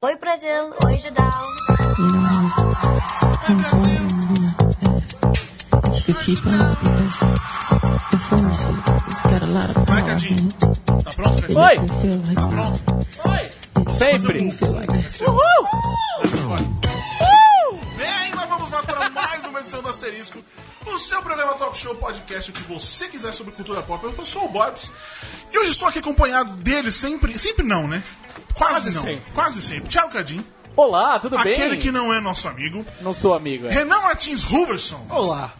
Oi Brasil, oi I was wondering, you know, if you could keep up because the force it's got a lot of Vai, power. Tá pronto, Cadinho? Oi. like Pronto. Sempre. you feel like this. Bem, lá vamos nós para mais uma edição do Asterisco, o seu programa Talk Show Podcast, o que você quiser sobre cultura pop. Eu sou o Borbs e hoje estou aqui acompanhado dele sempre. Sempre não, né? Quase, Quase não. sempre. Quase sempre. Thiago Cadinho, Olá, tudo aquele bem? que não é nosso amigo. Não sou amigo, é. Renan Martins Huverson. Olá.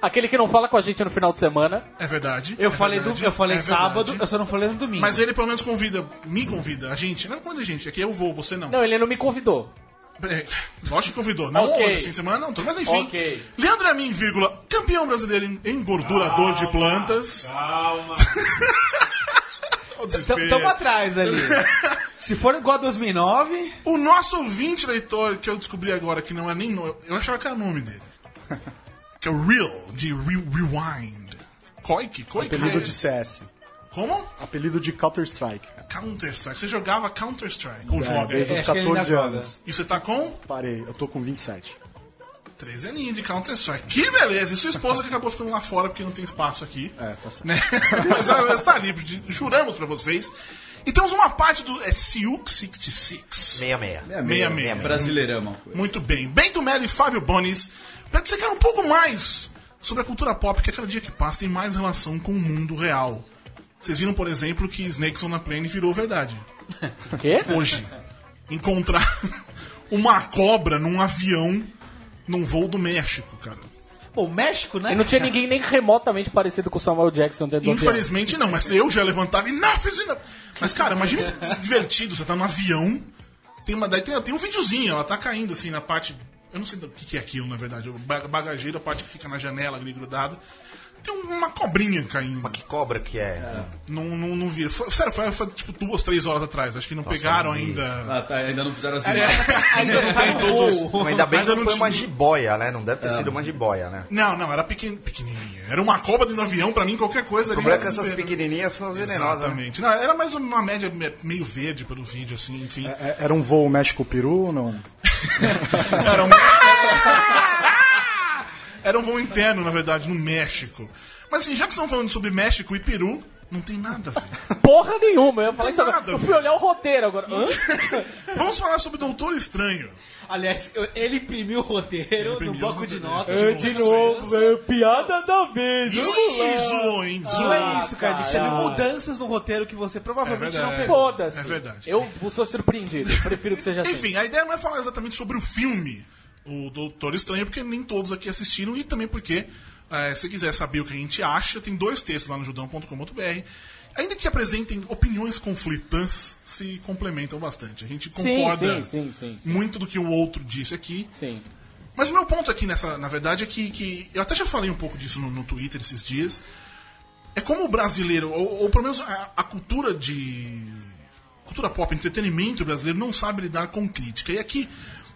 Aquele que não fala com a gente no final de semana. É verdade. Eu é falei, verdade, do, eu falei é sábado, verdade. eu só não falei no domingo. Mas ele pelo menos convida, me convida, a gente. Não convida a gente, aqui eu vou, você não. Não, ele não me convidou. É, Lógico que convidou. Não Ok. ontem, sem semana, não. tô. Mas enfim. Ok. Leandro Amin, vírgula, campeão brasileiro em engordurador de plantas. Calma. Tamo atrás ali. Se for igual a 2009, O nosso ouvinte leitor, que eu descobri agora que não é nem. no- Eu achava que era o nome dele. Que é o Real, de Re- Rewind. Koik? Koik? Apelido é- de CS. Como? Apelido de Counter-Strike. Counter-Strike. Você jogava Counter-Strike. Ou É, joga desde os acho que ele ainda 14 joga. anos. E você tá com? Parei, eu tô com 27. 13 aninhos de Counter-Strike. Que beleza! E sua esposa que acabou ficando lá fora porque não tem espaço aqui. É, tá certo. né? Mas ela está ali, juramos pra vocês. E temos uma parte do é, Siuk 66. 66. 66. Brasileirão. Muito bem. Bento Mello e Fábio Bonis, para que você queira um pouco mais sobre a cultura pop, que a cada dia que passa tem mais relação com o mundo real. Vocês viram, por exemplo, que Snakes on a Plane virou verdade. Quê? Hoje. Encontrar uma cobra num avião num voo do México, cara. Pô, o México, né? E não tinha ninguém nem remotamente parecido com o Samuel Jackson dentro do avião. Infelizmente não, mas eu já levantava e não fiz ainda. Mas, cara, imagina que divertido, você tá no avião, tem uma. Daí tem, tem um videozinho, ela tá caindo assim na parte. Eu não sei do que, que é aquilo, na verdade. O ba- bagageiro, a parte que fica na janela ali grudada. Tem uma cobrinha caindo. Que cobra que é? Não, não, não vi. Foi- sério, foi, foi, tipo duas, três horas atrás. Acho que não pegaram não ainda. Ah, tá, ainda não fizeram assim. ainda não tem todos. Mas ainda bem Ainda que não foi tinha- uma jiboia, né? Não deve ter sido uma jiboia, né? Não, não, era pequen, pequenininha. Era uma cobra dentro do avião, pra mim, qualquer coisa. O ali problema é que essas pequenininhas são as venenosas, né? Exatamente. Não, era mais uma média me- meio verde pelo vídeo, assim, enfim. É, Era um voo México-Peru ou não? Era um México. Era um voo interno, na verdade, no México. Mas assim, já que estamos falando sobre México e Peru, não tem nada a ver. Porra nenhuma. Eu falei isso nada, agora. Eu fui velho. olhar o roteiro agora. Hã? Vamos falar sobre Doutor Estranho. Aliás, eu- ele imprimiu o roteiro imprimiu no bloco no de roteiro. notas. É, De novo, velho. Piada da vez. Vamos lá. Ih, zoou, hein? Não Zoou. é isso, cara. Teve caralho. mudanças no roteiro que você É provavelmente não verdade. pegou. Foda-se. É verdade. Eu sou surpreendido. Prefiro que seja assim. Enfim, a ideia não é falar exatamente sobre o filme, o Doutor Estranho, porque nem todos aqui assistiram, e também porque, eh, se quiser saber o que a gente acha, tem dois textos lá no judão.com.br. Ainda que apresentem opiniões conflitantes, se complementam bastante. A gente concorda sim, sim, sim. muito do que o outro disse aqui. Sim. Mas o meu ponto aqui, nessa, na verdade, é que, que eu até já falei um pouco disso no, no Twitter esses dias. É como o brasileiro, ou, ou pelo menos a, a cultura de. cultura pop, entretenimento brasileiro não sabe lidar com crítica. E aqui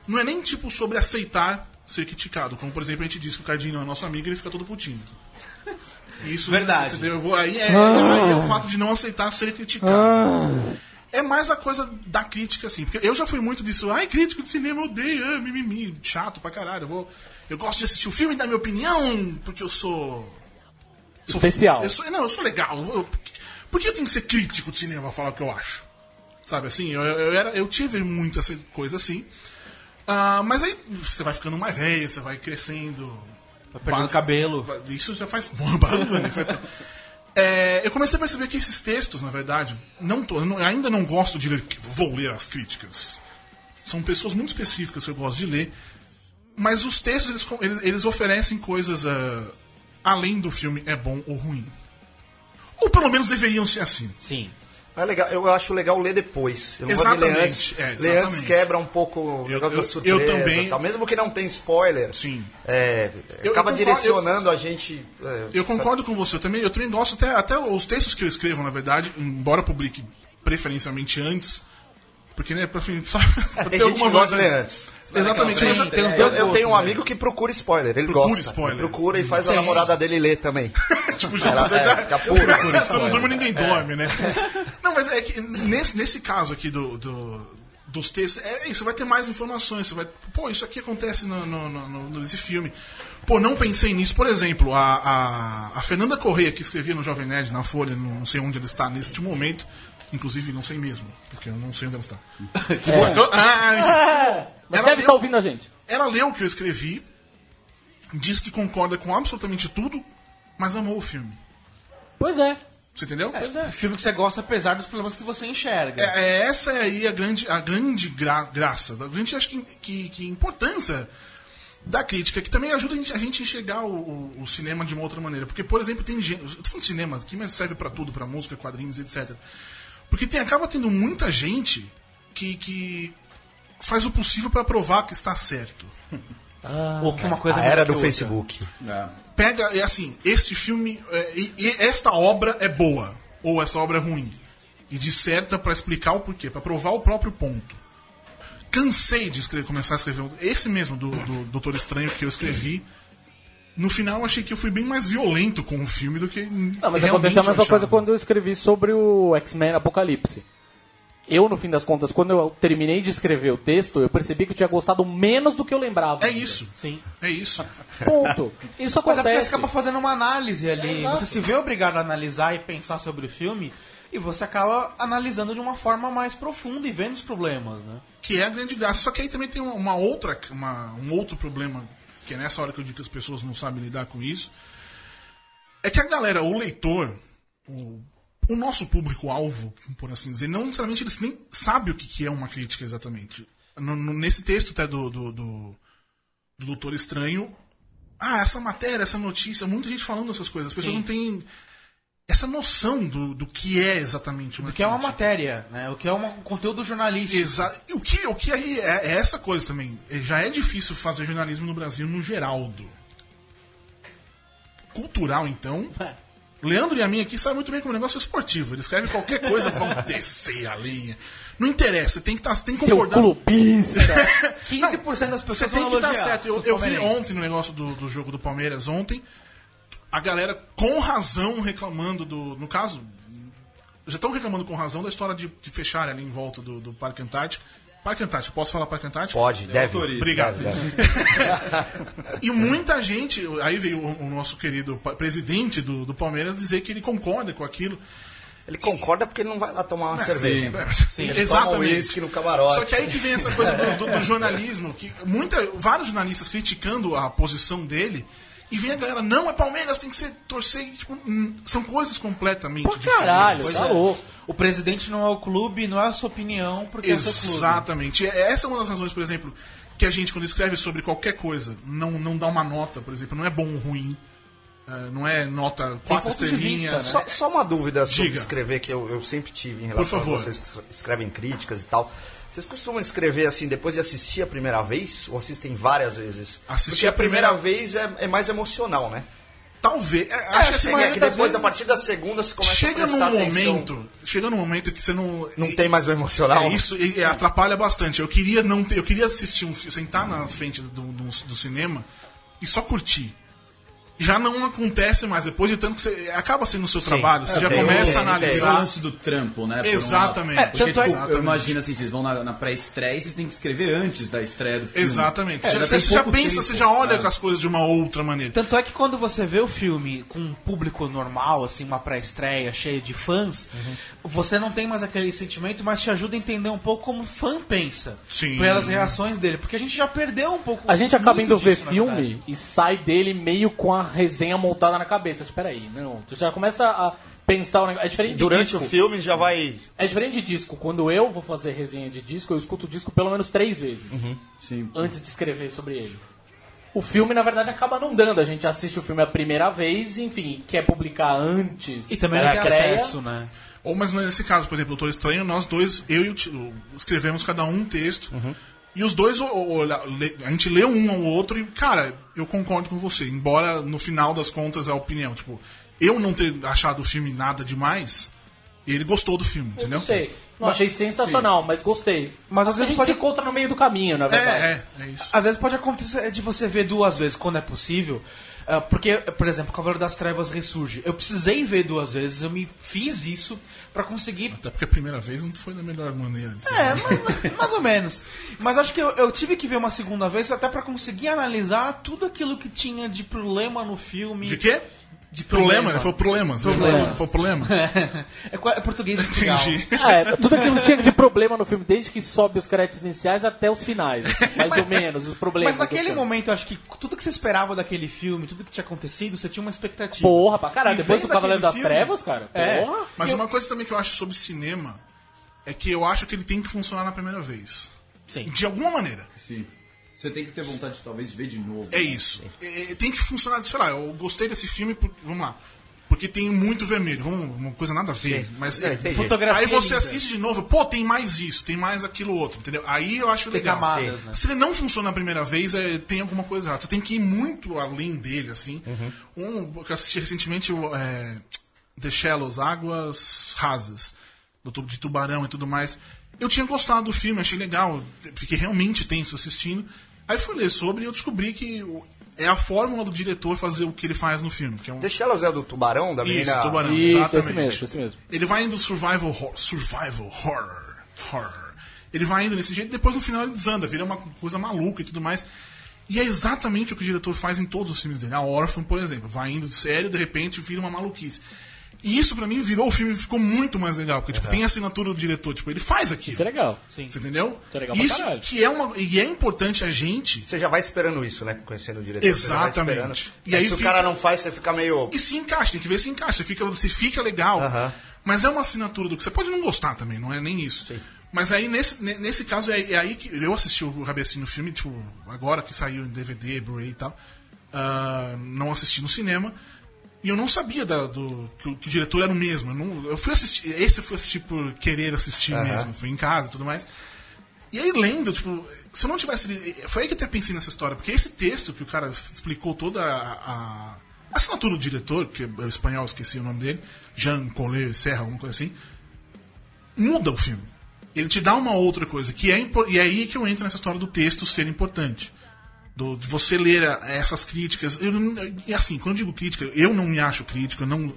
não é nem tipo sobre aceitar ser criticado. Como, por exemplo, a gente diz que o Cardinho é nosso amigo e ele fica todo putinho. Isso, Verdade. entendeu? Eu vou- aí, é, aí é o fato de não aceitar ser criticado. É mais a coisa da crítica, assim. Porque eu já fui muito disso. Ai, crítico de cinema odeia, ah, mimimi, chato pra caralho. Eu, vou, eu gosto de assistir o filme e dar minha opinião, porque eu sou. sou Especial. Eu sou, não, eu sou legal. Eu, eu- por que eu tenho que ser crítico de cinema pra falar o que eu acho? Sabe assim? Eu, eu, eu era, eu tive muito essa coisa assim. Ah, mas aí você vai ficando mais velho, você vai crescendo. Vai perdendo cabelo. Isso já faz É, eu comecei a perceber que esses textos, na verdade, não tô, ainda não gosto de ler, vou ler as críticas. São pessoas muito específicas que eu gosto de ler. Mas os textos, eles, eles, oferecem coisas ah, além do filme é bom ou ruim. Ou pelo menos deveriam ser assim. Sim. É legal, eu acho legal ler depois. Eu não vou ler Exatamente, antes. é, ler exatamente. antes quebra um pouco o Eu- negócio eu- da surpresa. eu também- tal. Mesmo que não tem spoiler. Sim. é, Eu- acaba eu concordo, direcionando a gente. é, Eu concordo com você. Eu também, eu também gosto, até, até os textos que eu escrevo, na verdade, embora publique preferencialmente antes, porque, né, pra, fim- só, pra É, gosta de ler antes. Exatamente. Tem- Eu, eu gostos, tenho um né? amigo que procura spoiler, ele Procura gosta. spoiler. Ele procura e faz a namorada dele ler também. tipo, já, Ela- já, é, fica pura eu não durmo, ninguém dorme, né? Não, mas é que nesse, nesse caso aqui do, do, dos textos. É isso, você vai ter mais informações. Você vai. Pô, isso aqui acontece no, no, no- no- nesse filme. Pô, não pensei nisso. Por exemplo, a, a, a Fernanda Correia, que escrevia no Jovem Nerd, na Folha, não sei onde ela está neste momento. Inclusive, não sei mesmo, porque eu não sei onde ela está. Sacou? Ah, enfim. Mas Ela deve leu- estar ouvindo a gente. ela leu o que eu escrevi, diz que concorda com absolutamente tudo, mas amou o filme. Pois é. Você entendeu? Pois é. Filme que você gosta apesar dos problemas que você enxerga. É, é, essa é aí a grande, a grande gra- graça, a grande acho que, que, que importância da crítica, que também ajuda a gente a, gente a enxergar o, o- o cinema de uma outra maneira. Porque, por exemplo, tem gente. Eu tô falando de cinema aqui, mas serve pra tudo, pra música, quadrinhos, etc. Porque tem, acaba tendo muita gente que, que faz o possível pra provar que está certo. Ou que uma coisa A melhor era do outra. Facebook. Pega, é assim, este filme. é, e, e esta obra é boa, ou essa obra é ruim. E disserta pra explicar o porquê, pra provar o próprio ponto. Cansei de escrever, começar a escrever. Esse mesmo do, do Doutor Estranho que eu escrevi. No final eu achei que eu fui bem mais violento com o filme do que. Não, mas realmente aconteceu a mesma coisa achava. quando eu escrevi sobre o X-Men Apocalipse. Eu, no fim das contas, quando eu terminei de escrever o texto, eu percebi que eu tinha gostado menos do que eu lembrava. É isso. Sim. É isso. Ponto. Isso Mas é acontece. você acaba fazendo uma análise ali. Exato. Você se vê obrigado a analisar e pensar sobre o filme e você acaba analisando de uma forma mais profunda e vendo os problemas, né? Que é a grande graça. Só que aí também tem uma, uma outra, uma- um outro problema, que é nessa hora que eu digo que as pessoas não sabem lidar com isso. É que a galera, o leitor, o, o nosso público-alvo, por assim dizer, não necessariamente eles nem sabem o que, que é uma crítica exatamente. No- no- nesse texto até do, do, do, do Doutor Estranho, ah, essa matéria, essa notícia, muita gente falando essas coisas. As pessoas não têm essa noção do, do que é exatamente uma O que é uma matéria, né? O que é um conteúdo jornalístico. Exa o que, o que aí é, é essa coisa também. É, Já é difícil fazer jornalismo no Brasil no Geraldo. Cultural, então. Leandro e a minha aqui sabem muito bem como o negócio é esportivo. Eles escrevem qualquer coisa, vão descer a linha. Não interessa, tem que, tá, tem que Seu concordar. clubista. 15% das Você pessoas tem vão que estar elogiar certo. Eu, eu vi ontem no negócio do, do jogo do Palmeiras, ontem, a galera com razão reclamando do. No caso, já estão reclamando com razão da história de, de fechar ali em volta do, do Parque Antártico. Parque Antártico, posso falar Parque Antártico? Pode, deve. Obrigado. Deve, deve. E muita gente, aí veio o, o nosso querido presidente do, do Palmeiras dizer que ele concorda com aquilo. Ele concorda porque ele não vai lá tomar uma cerveja. Sim, Ele toma exatamente. uísque no camarote. Só que aí que vem essa coisa do, do- do jornalismo, que muita, vários jornalistas criticando a posição dele, e vem a galera, não, é Palmeiras, tem que ser torcer. e, Tipo, hum, são coisas completamente Pô, diferentes. caralho, Pois tá é. louco. O presidente não é o clube, não é a sua opinião, porque é seu clube. Exatamente. E Essa é uma das razões, por exemplo, que a gente, quando escreve sobre qualquer coisa, não, não dá uma nota, por exemplo, não é bom ou ruim. eh, não é nota quatro estrelinhas. vista, né? Só, só uma dúvida sobre Diga. escrever que eu, eu sempre tive em relação favor. a vocês que escrevem críticas e tal. Vocês costumam escrever assim depois de assistir a primeira vez ou assistem várias vezes? Assistir Porque a a primeira- primeira, vez é, é mais emocional, né? Talvez. é, Acho acho que que, assim, é que depois, vezes, a partir da segunda, você começa chega a prestar num atenção. momento. Chega num momento que você não. Não tem mais o emocional? É, isso e- e atrapalha bastante. Eu queria não ter, eu queria assistir um fi- sentar na frente do, do, do cinema e só curtir. Já não acontece mais, depois de tanto que você. Acaba sendo o seu trabalho, você já tem, começa a tem, tem. Tem o analisar. lance do trampo, né? Exatamente. Porque, tanto é- tipo, exatamente. eu imagino assim, vocês vão na, na pré-estreia e vocês têm que escrever antes da estreia do filme. Exatamente. É, você ainda você já pensa, tempo. você já olha É. as coisas de uma outra maneira. Tanto é que quando você vê o filme com um público normal, assim, uma pré-estreia cheia de fãs, você não tem mais aquele sentimento, mas te ajuda a entender um pouco como o fã pensa. Sim. Pelas reações dele. Porque a gente já perdeu um pouco. A gente acaba indo ver disso, filme e sai dele meio com a resenha montada na cabeça. Espera aí, não. Tu já começa a pensar o negócio. É diferente de Durante disco. o filme já vai. É diferente de disco. Quando eu vou fazer resenha de disco, eu escuto o disco pelo menos três vezes Sim. antes de escrever sobre ele. O filme, na verdade, acaba não dando. A gente assiste o filme a primeira vez, enfim, quer publicar antes. E também não tem acesso, né? Ou, mas nesse caso, por exemplo, Doutor Estranho, nós dois, eu e o Tilo, escrevemos cada um um texto. E os dois, a gente leu um ao outro e, cara, eu concordo com você. Embora no final das contas a opinião, tipo, eu não ter achado o filme nada demais, ele gostou do filme, Eu entendeu? não sei. Não achei sensacional, mas gostei. Mas às a vezes gente pode- se encontra no meio do caminho, na verdade. É, é, é isso. Às vezes pode acontecer de você ver duas vezes quando é possível. Ah, porque, por exemplo, Cavaleiro das Trevas ressurge. Eu precisei ver duas vezes, eu me fiz isso pra conseguir. Até porque a primeira vez não foi da melhor maneira. É, mais, mais ou menos. Mas acho que eu, eu tive que ver uma segunda vez até pra conseguir analisar tudo aquilo que tinha de problema no filme. De quê? De Problema, ele falou problema. você Problema. falou- Foi problema. É, é português de Portugal. Entendi. É, tudo aquilo que tinha de problema no filme, desde que sobe os créditos iniciais até os finais. Mais ou menos, os problemas. Mas naquele momento, eu acho que tudo que você esperava daquele filme, tudo que tinha acontecido, você tinha uma expectativa. Porra, pra caralho. E Depois do Cavaleiro das filme- Trevas, cara. É. Porra. Mas uma coisa também que eu acho sobre cinema é que eu acho que ele tem que funcionar na primeira vez. Sim. De alguma maneira. Sim. Você tem que ter vontade, talvez, de ver de novo. É isso. É, tem que funcionar, sei lá, eu gostei desse filme, porque, vamos lá. Porque tem muito vermelho, vamos, uma coisa nada a ver. Sim. Mas É. Fotografia aí você linda. assiste de novo, pô, tem mais isso, tem mais aquilo outro, entendeu? Aí eu acho Tem legal. camadas, né? Se ele não funciona na primeira vez, é, tem alguma coisa errada. Você tem que ir muito além dele, assim. Um que eu assisti recentemente, o, é, The Shallows, Águas Rasas, do, tu- de Tubarão e tudo mais. Eu tinha gostado do filme, achei legal, fiquei realmente tenso assistindo. Aí fui ler sobre e eu descobri que é a fórmula do diretor fazer o que ele faz no filme. Que é um... The Shallows é o do tubarão, da Isso, menina. Tubarão, Isso, exatamente. esse mesmo, esse mesmo. Ele vai indo survival, survival horror, horror. Ele vai indo desse jeito, depois no final ele desanda, vira uma coisa maluca e tudo mais. E é exatamente o que o diretor faz em todos os filmes dele. A Orphan, por exemplo, vai indo de sério, de repente vira uma maluquice. E isso pra mim virou o filme ficou muito mais legal, porque tipo, tem a assinatura do diretor, tipo, ele faz aquilo. Isso é legal. Sim. Você entendeu? Isso é legal pra Isso caralho. que é uma e é importante a gente Você já vai esperando isso, né? Conhecendo o diretor. você já vai Exatamente. esperando. E Aí aí se o fica- cara não faz, você fica meio. E se encaixa, tem que ver se encaixa. Você fica, você fica legal. Aham. Mas é uma assinatura do que você pode não gostar também, não é nem isso. Mas aí, nesse, ne- nesse caso, é, é aí que eu assisti o Rabecinho no filme, tipo, agora que saiu em DVD, Blu-ray e tal. Ah, não assisti no cinema. E eu não sabia da- do, que, o, que o diretor era o mesmo. Eu, não- eu fui assistir. Esse eu fui assistir por querer assistir mesmo. Fui em casa e tudo mais. E aí, lendo, tipo, se eu não tivesse. Foi aí que eu até pensei nessa história, porque esse texto que o cara explicou toda a. a assinatura do diretor, que é o espanhol, esqueci o nome dele, Jean Collet Serra, alguma coisa assim, muda o filme. Ele te dá uma outra coisa, que é e é aí que eu entro nessa história do texto ser importante. Do, de você ler a- essas críticas. Eu e assim, quando eu digo crítica, eu não me acho crítico, não,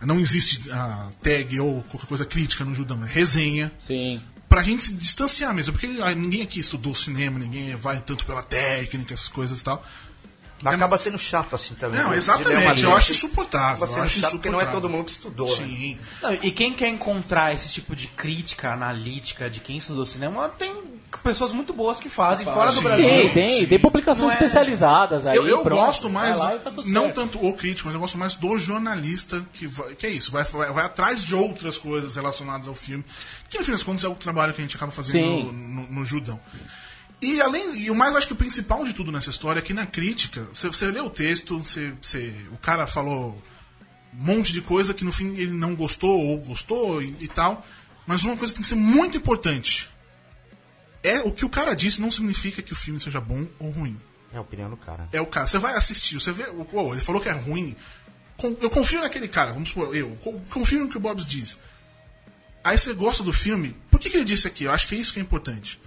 não existe a tag ou qualquer coisa crítica no Judão, é resenha Sim. pra gente se distanciar mesmo, porque ah, ninguém aqui estudou cinema, ninguém vai tanto pela técnica, essas coisas e tal. Mas acaba sendo chato assim também. Não, né? Exatamente, eu acho insuportável. Acaba eu sendo acho chato porque não é todo mundo que estudou, né? Sim. Não, e quem quer encontrar esse tipo de crítica analítica de quem estudou cinema, tem pessoas muito boas que fazem fora do sim. Brasil. Sim, tem, tem publicações é- especializadas aí. Eu, eu pronto, gosto mais, tá não certo. tanto o crítico, mas eu gosto mais do jornalista, que, vai- que é isso, vai, vai, vai atrás de outras coisas relacionadas ao filme, que no fim das contas é o trabalho que a gente acaba fazendo Sim. no, no, no Judão. E além, e o mais acho que o principal de tudo nessa história é que na crítica, você, você lê o texto, você, você- o cara falou um monte de coisa que no fim ele não gostou ou gostou e, e tal, mas uma coisa que tem que ser muito importante. É o que o cara disse não significa que o filme seja bom ou ruim. É a opinião do cara. É o cara. Você vai assistir, você vê. Ele falou que é ruim. Eu confio naquele cara, vamos supor, eu. co- Confio no que o Bobs diz. Aí você gosta do filme. Por que, que ele disse aqui? Eu acho que é isso que é importante.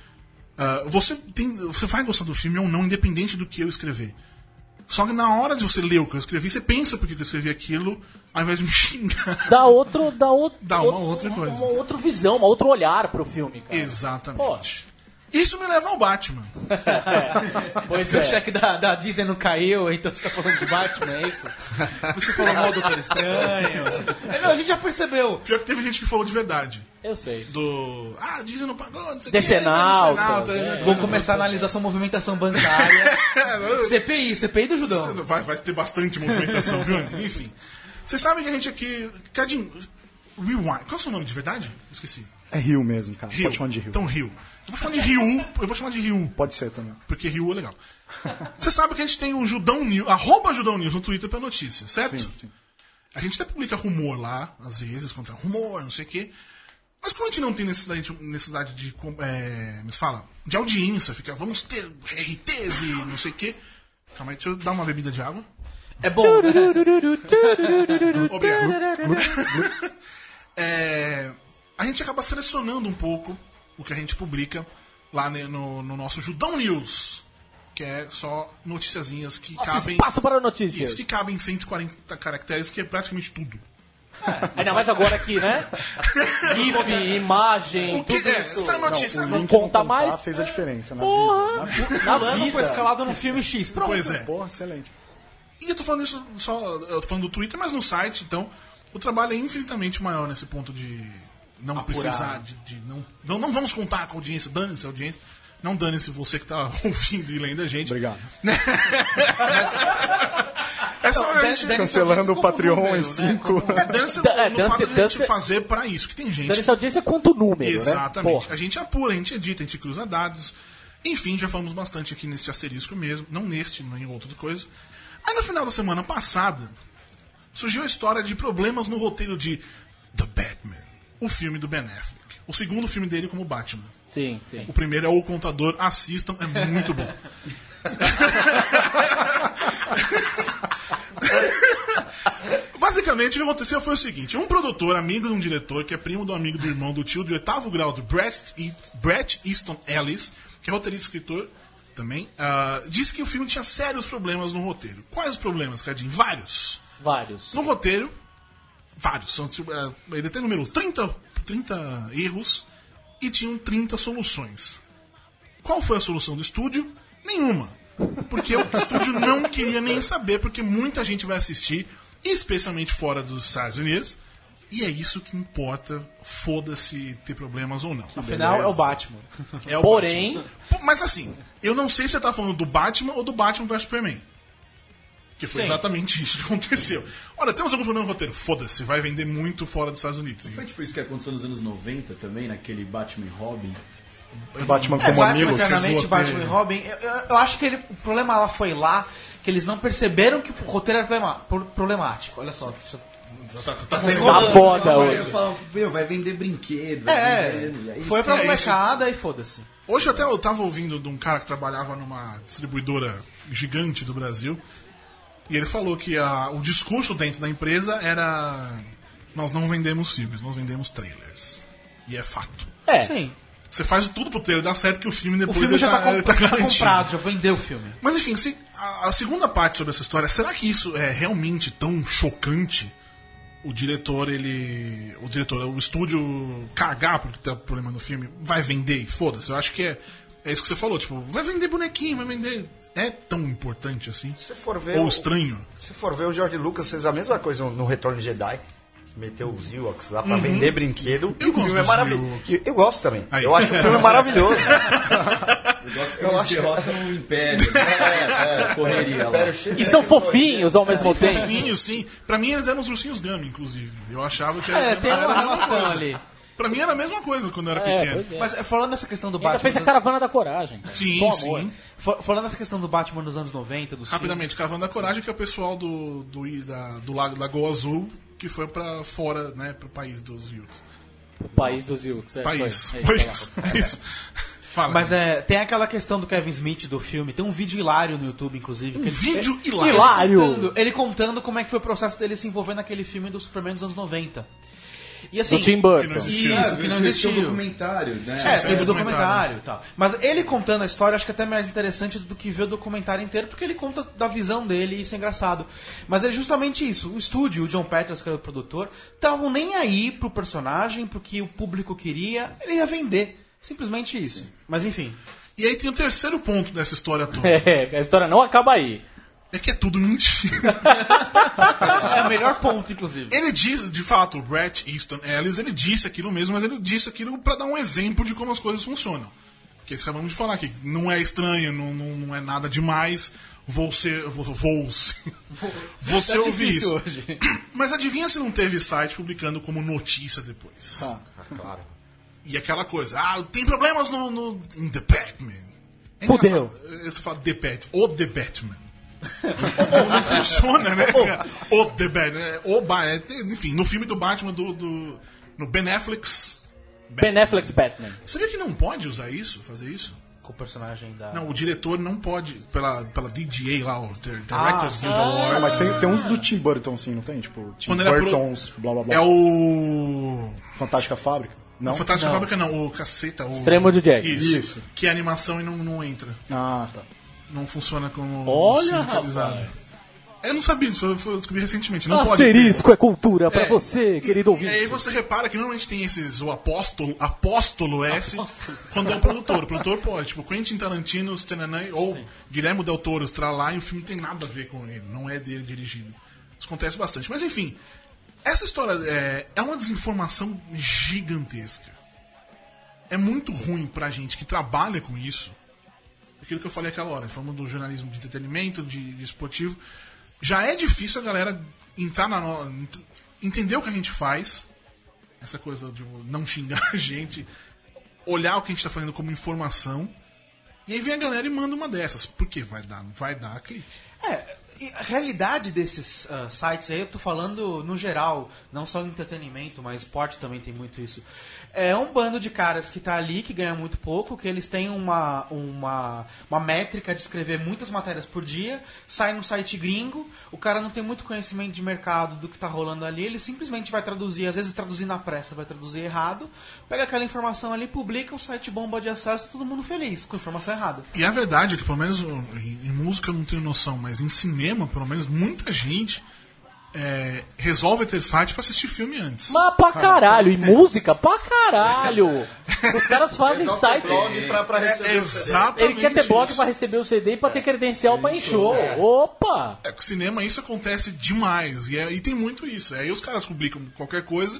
Ah, você, tem, você vai gostar do filme ou não, independente do que eu escrever. Só que na hora de você ler o que eu escrevi, você pensa por que eu escrevi aquilo, ao invés de me xingar. Dá outro. Dá, outro, Dá uma outra coisa. Uma outra visão, um outro olhar pro filme, cara. Exatamente. Isso me leva ao Batman. Pois O é. cheque da, da Disney não caiu, então você tá falando de Batman, é isso? Você falou mal do Doutor Estranho. É, não, a gente já percebeu. Pior que teve gente que falou de verdade. Eu sei. Do. Ah, a Disney não pagou, não sei o Decenaltas, que. é. Vou começar a analisar sua movimentação bancária. CPI, CPI do Judão. Vai, vai ter bastante movimentação, viu? Enfim. Vocês sabem que a gente aqui. Cadinho. Rewind. Qual é o seu nome de verdade? Esqueci. É Rio mesmo, cara. Rio. Pode chamar de Rio. Então, Rio. Eu vou chamar de Rio. Eu vou chamar de Rio. Pode ser também. Porque Rio é legal. Você sabe que a gente tem o Judão News, arroba Judão News no Twitter pra notícia, certo? Sim, sim. A gente até publica rumor lá, às vezes, contra rumor, não sei o quê. Mas como a gente não tem necessidade, necessidade de. É, como se fala? De audiência, fica, vamos ter RTs e não sei o quê. Calma aí, deixa eu dar uma bebida de água. É bom. Obrigado. É, a gente acaba selecionando um pouco o que a gente publica lá no, no nosso Judão News, que é só noticiazinhas que Nosso cabem. espaço para notícias. Isso, que cabem em 140 caracteres, que é praticamente tudo. Ainda mais agora aqui, né? GIF, imagem, O que tudo é? isso. Essa notícia o não, link conta não contar mais. fez a diferença na Porra! vida. Na vida. Na Fulano foi vida. escalado no filme X. Pronto. Pois é. Porra, excelente. E eu tô falando isso só. Eu tô falando do Twitter, mas no site, então, o trabalho é infinitamente maior nesse ponto de não Apurar. precisar de. de não, não, não vamos contar com a audiência, dane-se a audiência. Não dane-se você que tá ouvindo e lendo a gente. Obrigado. É só a Dan- gente. Cancelando o Patreon número, em né? 5. É, dane-se É, no dane-se- fato de a gente dane-se- fazer pra isso, que tem gente. Dando essa audiência quanto número, Exatamente. né? A gente apura, a gente edita, a gente cruza dados. Enfim, já falamos bastante aqui neste asterisco mesmo. Não neste, não em outra coisa. Aí no final da semana passada, surgiu a história de problemas no roteiro de The Batman, o filme do Ben Affleck. O segundo filme dele como Batman. Sim, sim. O primeiro é O Contador, assistam, é muito bom. Basicamente, o que aconteceu foi o seguinte: um produtor, amigo de um diretor, que é primo do amigo do irmão do tio de oitavo grau do Brett, Brett Easton Ellis, que é roteirista e escritor também, ah, disse que o filme tinha sérios problemas no roteiro. Quais os problemas, Cadinho? Vários. Vários. No roteiro, vários. São, tipo, é, ele tem número 30, 30 erros e tinham 30 soluções. Qual foi a solução do estúdio? Nenhuma. Porque o estúdio não queria nem saber, porque muita gente vai assistir, especialmente fora dos Estados Unidos. E é isso que importa, foda-se ter problemas ou não. Afinal, é o Batman. É o Porém- Batman. Mas assim, eu não sei se você tá falando do Batman ou do Batman vs Superman. Que foi Sim. exatamente isso que aconteceu. Olha, temos algum problema no roteiro? Foda-se, vai vender muito fora dos Estados Unidos. Foi tipo isso que aconteceu nos anos 90 também, naquele Batman e Robin. Batman É, como Batman amigo. Eternamente, Batman e Robin. Eu, eu- eu acho que ele- o problema lá foi lá que eles não perceberam que o roteiro era problemático. Olha só. isso- Tá, tá Mas funcionando. Tá foda Eu hoje. falo, meu, vai vender brinquedo. vai É, vender, foi pra é isso. molecada e foda-se. Hoje até eu tava ouvindo de um cara que trabalhava numa distribuidora gigante do Brasil. E ele falou que a- o discurso dentro da empresa era: nós não vendemos filmes, nós vendemos trailers. E é fato. É. Sim. Você faz tudo pro trailer dar certo que o filme O depois filme ele já tá, ele comp- tá garantido. comprado, já vendeu o filme. Mas enfim, se- a, a segunda parte sobre essa história, será que isso é realmente tão chocante? O diretor, ele. O diretor, o estúdio cagar porque tem problema no filme, vai vender e foda-se. Eu acho que é, é isso que você falou, tipo, vai vender bonequinho, vai vender. É tão importante assim? Se for ver. Ou o- estranho? Se for ver, o George Lucas fez a mesma coisa no Retorno de Jedi. Meteu os Ewoks lá pra vender brinquedo. e Eu o filme gosto é maravilhoso. Eu, eu gosto também. Aí. Eu acho o filme maravilhoso. Eu gosto que eles derrotam um império. né? Correria lá. E são fofinhos ao mesmo tempo. Fofinhos, sim. Pra mim eles eram os ursinhos Gummy, inclusive. Eu achava que É, era, tem era uma relação ali. Pra mim era a mesma coisa quando eu era É, pequeno. é. Mas eh, falando nessa questão do Ainda Batman. fez a caravana da coragem. cara. Sim, sim. Fa- Falando nessa questão do Batman nos anos 90, dos Rapidamente, Caravana da Coragem, que é o pessoal do, do, da, do Lago Lagoa Azul, que foi pra fora, né, pro país dos Yukos. O país dos Yukos. É, País. foi. É. É isso. Fala. Mas é, tem aquela questão do Kevin Smith do filme, tem um vídeo hilário no YouTube, inclusive. que ele- vídeo ele- hilário. Hilário. Contando, ele contando como é que foi o processo dele se envolver naquele filme do Superman dos anos 90. E assim. Do Tim Que Burton. Isso, que não Tinha existiu. um documentário, né? É, Sim, teve o documentário. documentário e tal. Mas ele contando a história, acho que é até mais interessante do que ver o documentário inteiro, porque ele conta da visão dele e isso é engraçado. Mas é justamente isso. O estúdio, o John Petras, que era o produtor, estavam nem aí pro personagem, pro que o público queria, ele ia vender. Simplesmente isso. Mas enfim. E aí tem o terceiro ponto dessa história toda. É, a história não acaba aí. É que é tudo mentira. É o melhor ponto, inclusive. Ele diz, de fato, o Brett Easton Ellis, ele disse aquilo mesmo, mas ele disse aquilo pra dar um exemplo de como as coisas funcionam. Que eles acabamos de falar que não é estranho, não, não, não é nada demais. Vou ser. Vou, vou, você Tá ouvir isso. hoje. Mas adivinha se não teve site publicando como notícia depois. claro. E aquela coisa, ah, tem problemas no, no in The Batman. É Fudeu. Você fala The Batman, o The Batman. Não funciona, né? O The Batman. é, O ba é, enfim, no filme do Batman, do, do- no Ben Affleck's. Ben Affleck's Batman. Você vê que não pode usar isso, fazer isso? Com o personagem da. Não, o diretor não pode, pela, pela DGA lá, o Dir- Ah, Directors Guild Award. Ah, mas tem, tem uns do Tim Burton, sim, não tem? Tipo, Tim Quando ele é pro- Burton's, blá blá blá. É o. Fantástica Fábrica. Não? O Fantástico Não. Fábrica não, o caceta. O... Extremo de Jack. Isso. Isso. Que é animação e não, não entra. Ah, tá. Não funciona como Olha, sindicalizado. rapaz. Eu não sabia disso, eu, descobri recentemente. Não pode. Asterisco é cultura pra É. você, querido E ouvinte. aí você repara que normalmente tem esses, o apóstolo, apóstolo S, quando é o produtor. O produtor pode, tipo, Quentin Tarantino, os Tananã, ou Guilherme Del Toro, Tralá, e o filme tem nada a ver com ele, não é dele dirigido. Isso acontece bastante. Mas enfim, essa história é, é uma desinformação gigantesca. É muito ruim pra gente que trabalha com isso. Aquilo que eu falei aquela hora, falando do jornalismo de entretenimento, de, de esportivo. Já é difícil a galera entrar na. no- ent- entender o que a gente faz, essa coisa de não xingar a gente, olhar o que a gente tá fazendo como informação. E aí vem a galera e manda uma dessas. Por quê? Vai dar, vai dar clique. É, e a realidade desses ah, sites aí, eu tô falando no geral, não só entretenimento, mas esporte também tem muito isso. É um bando de caras que tá ali, que ganha muito pouco, que eles têm uma, uma, uma métrica de escrever muitas matérias por dia, sai no site gringo, o cara não tem muito conhecimento de mercado do que tá rolando ali, ele simplesmente vai traduzir, às vezes traduzir na pressa, vai traduzir errado, pega aquela informação ali, publica, o site bomba de acesso, todo mundo feliz, com informação errada. E a verdade é que, pelo menos em música eu não tenho noção, mas em cinema, pelo menos, muita gente é, resolve ter site pra assistir filme antes. Mas pra caralho, e música pra caralho. Os caras fazem Resolve site. blog pra, pra receber o CD. Exatamente. Ele quer ter blog isso. pra receber o CD e pra ter credencial pra ir show. Opa! É, com cinema isso acontece demais. E, é- e tem muito isso. Aí os caras publicam qualquer coisa,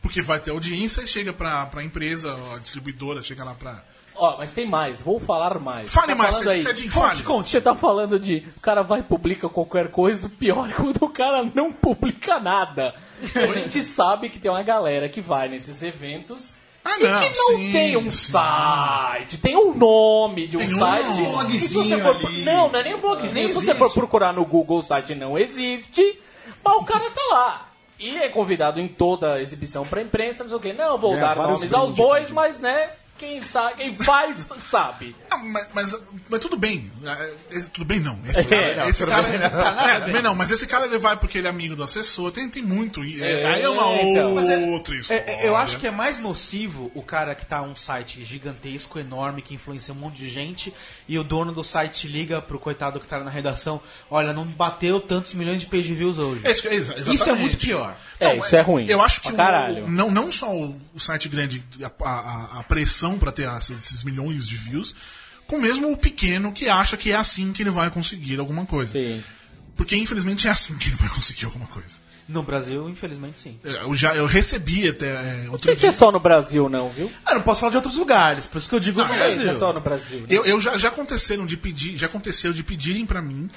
porque vai ter audiência e chega pra, pra empresa, a distribuidora, chega lá pra. Ó, mas tem mais, vou falar mais. Fale Tá mais, aí. Tedinho, Conte, fale. conte. Você tá falando de o cara vai e publica qualquer coisa, o pior é quando o cara não publica nada. A gente sabe que tem uma galera que vai nesses eventos Ah, e não, que não sim, tem um sim. site, tem um nome de um Tem um site. e blogzinho for- ali. Não, não é nem um blogzinho. Se você for procurar no Google, o site não existe, mas o cara tá lá. E é convidado em toda exibição pra imprensa, não sei o quê. Não, vou Ganha dar nomes aos bois, entendi. mas né, quem sabe, quem faz, sabe. Ah, mas, mas, mas tudo bem. É, é, tudo bem não. Esse É, cara, não, esse tudo cara bem é, tudo bem não, mas esse cara ele vai porque ele é amigo do assessor. Tem, tem muito. e- é, É, aí é uma então. É- outra história. É, é, eu acho que é mais nocivo o cara que tá um site gigantesco, enorme, que influencia um monte de gente, e o dono do site liga pro coitado que tá na redação: olha, não bateu tantos milhões de page views hoje. É isso, é Isso é muito pior. É, isso é ruim. Eu acho que o- não, não só o, o site grande, a, a- a pressão para ter esses, esses milhões de views, com mesmo o pequeno que acha que é assim que ele vai conseguir alguma coisa. Sim. Porque infelizmente é assim que ele vai conseguir alguma coisa. No Brasil, infelizmente, sim. Eu já eu recebi até é, Não sei se é dia. só no Brasil, não, viu? Ah, não posso falar de outros lugares, por isso que eu digo no é, Brasil. é só no Brasil. né? Eu, eu já, já aconteceram de pedir, já aconteceu de pedirem pra mim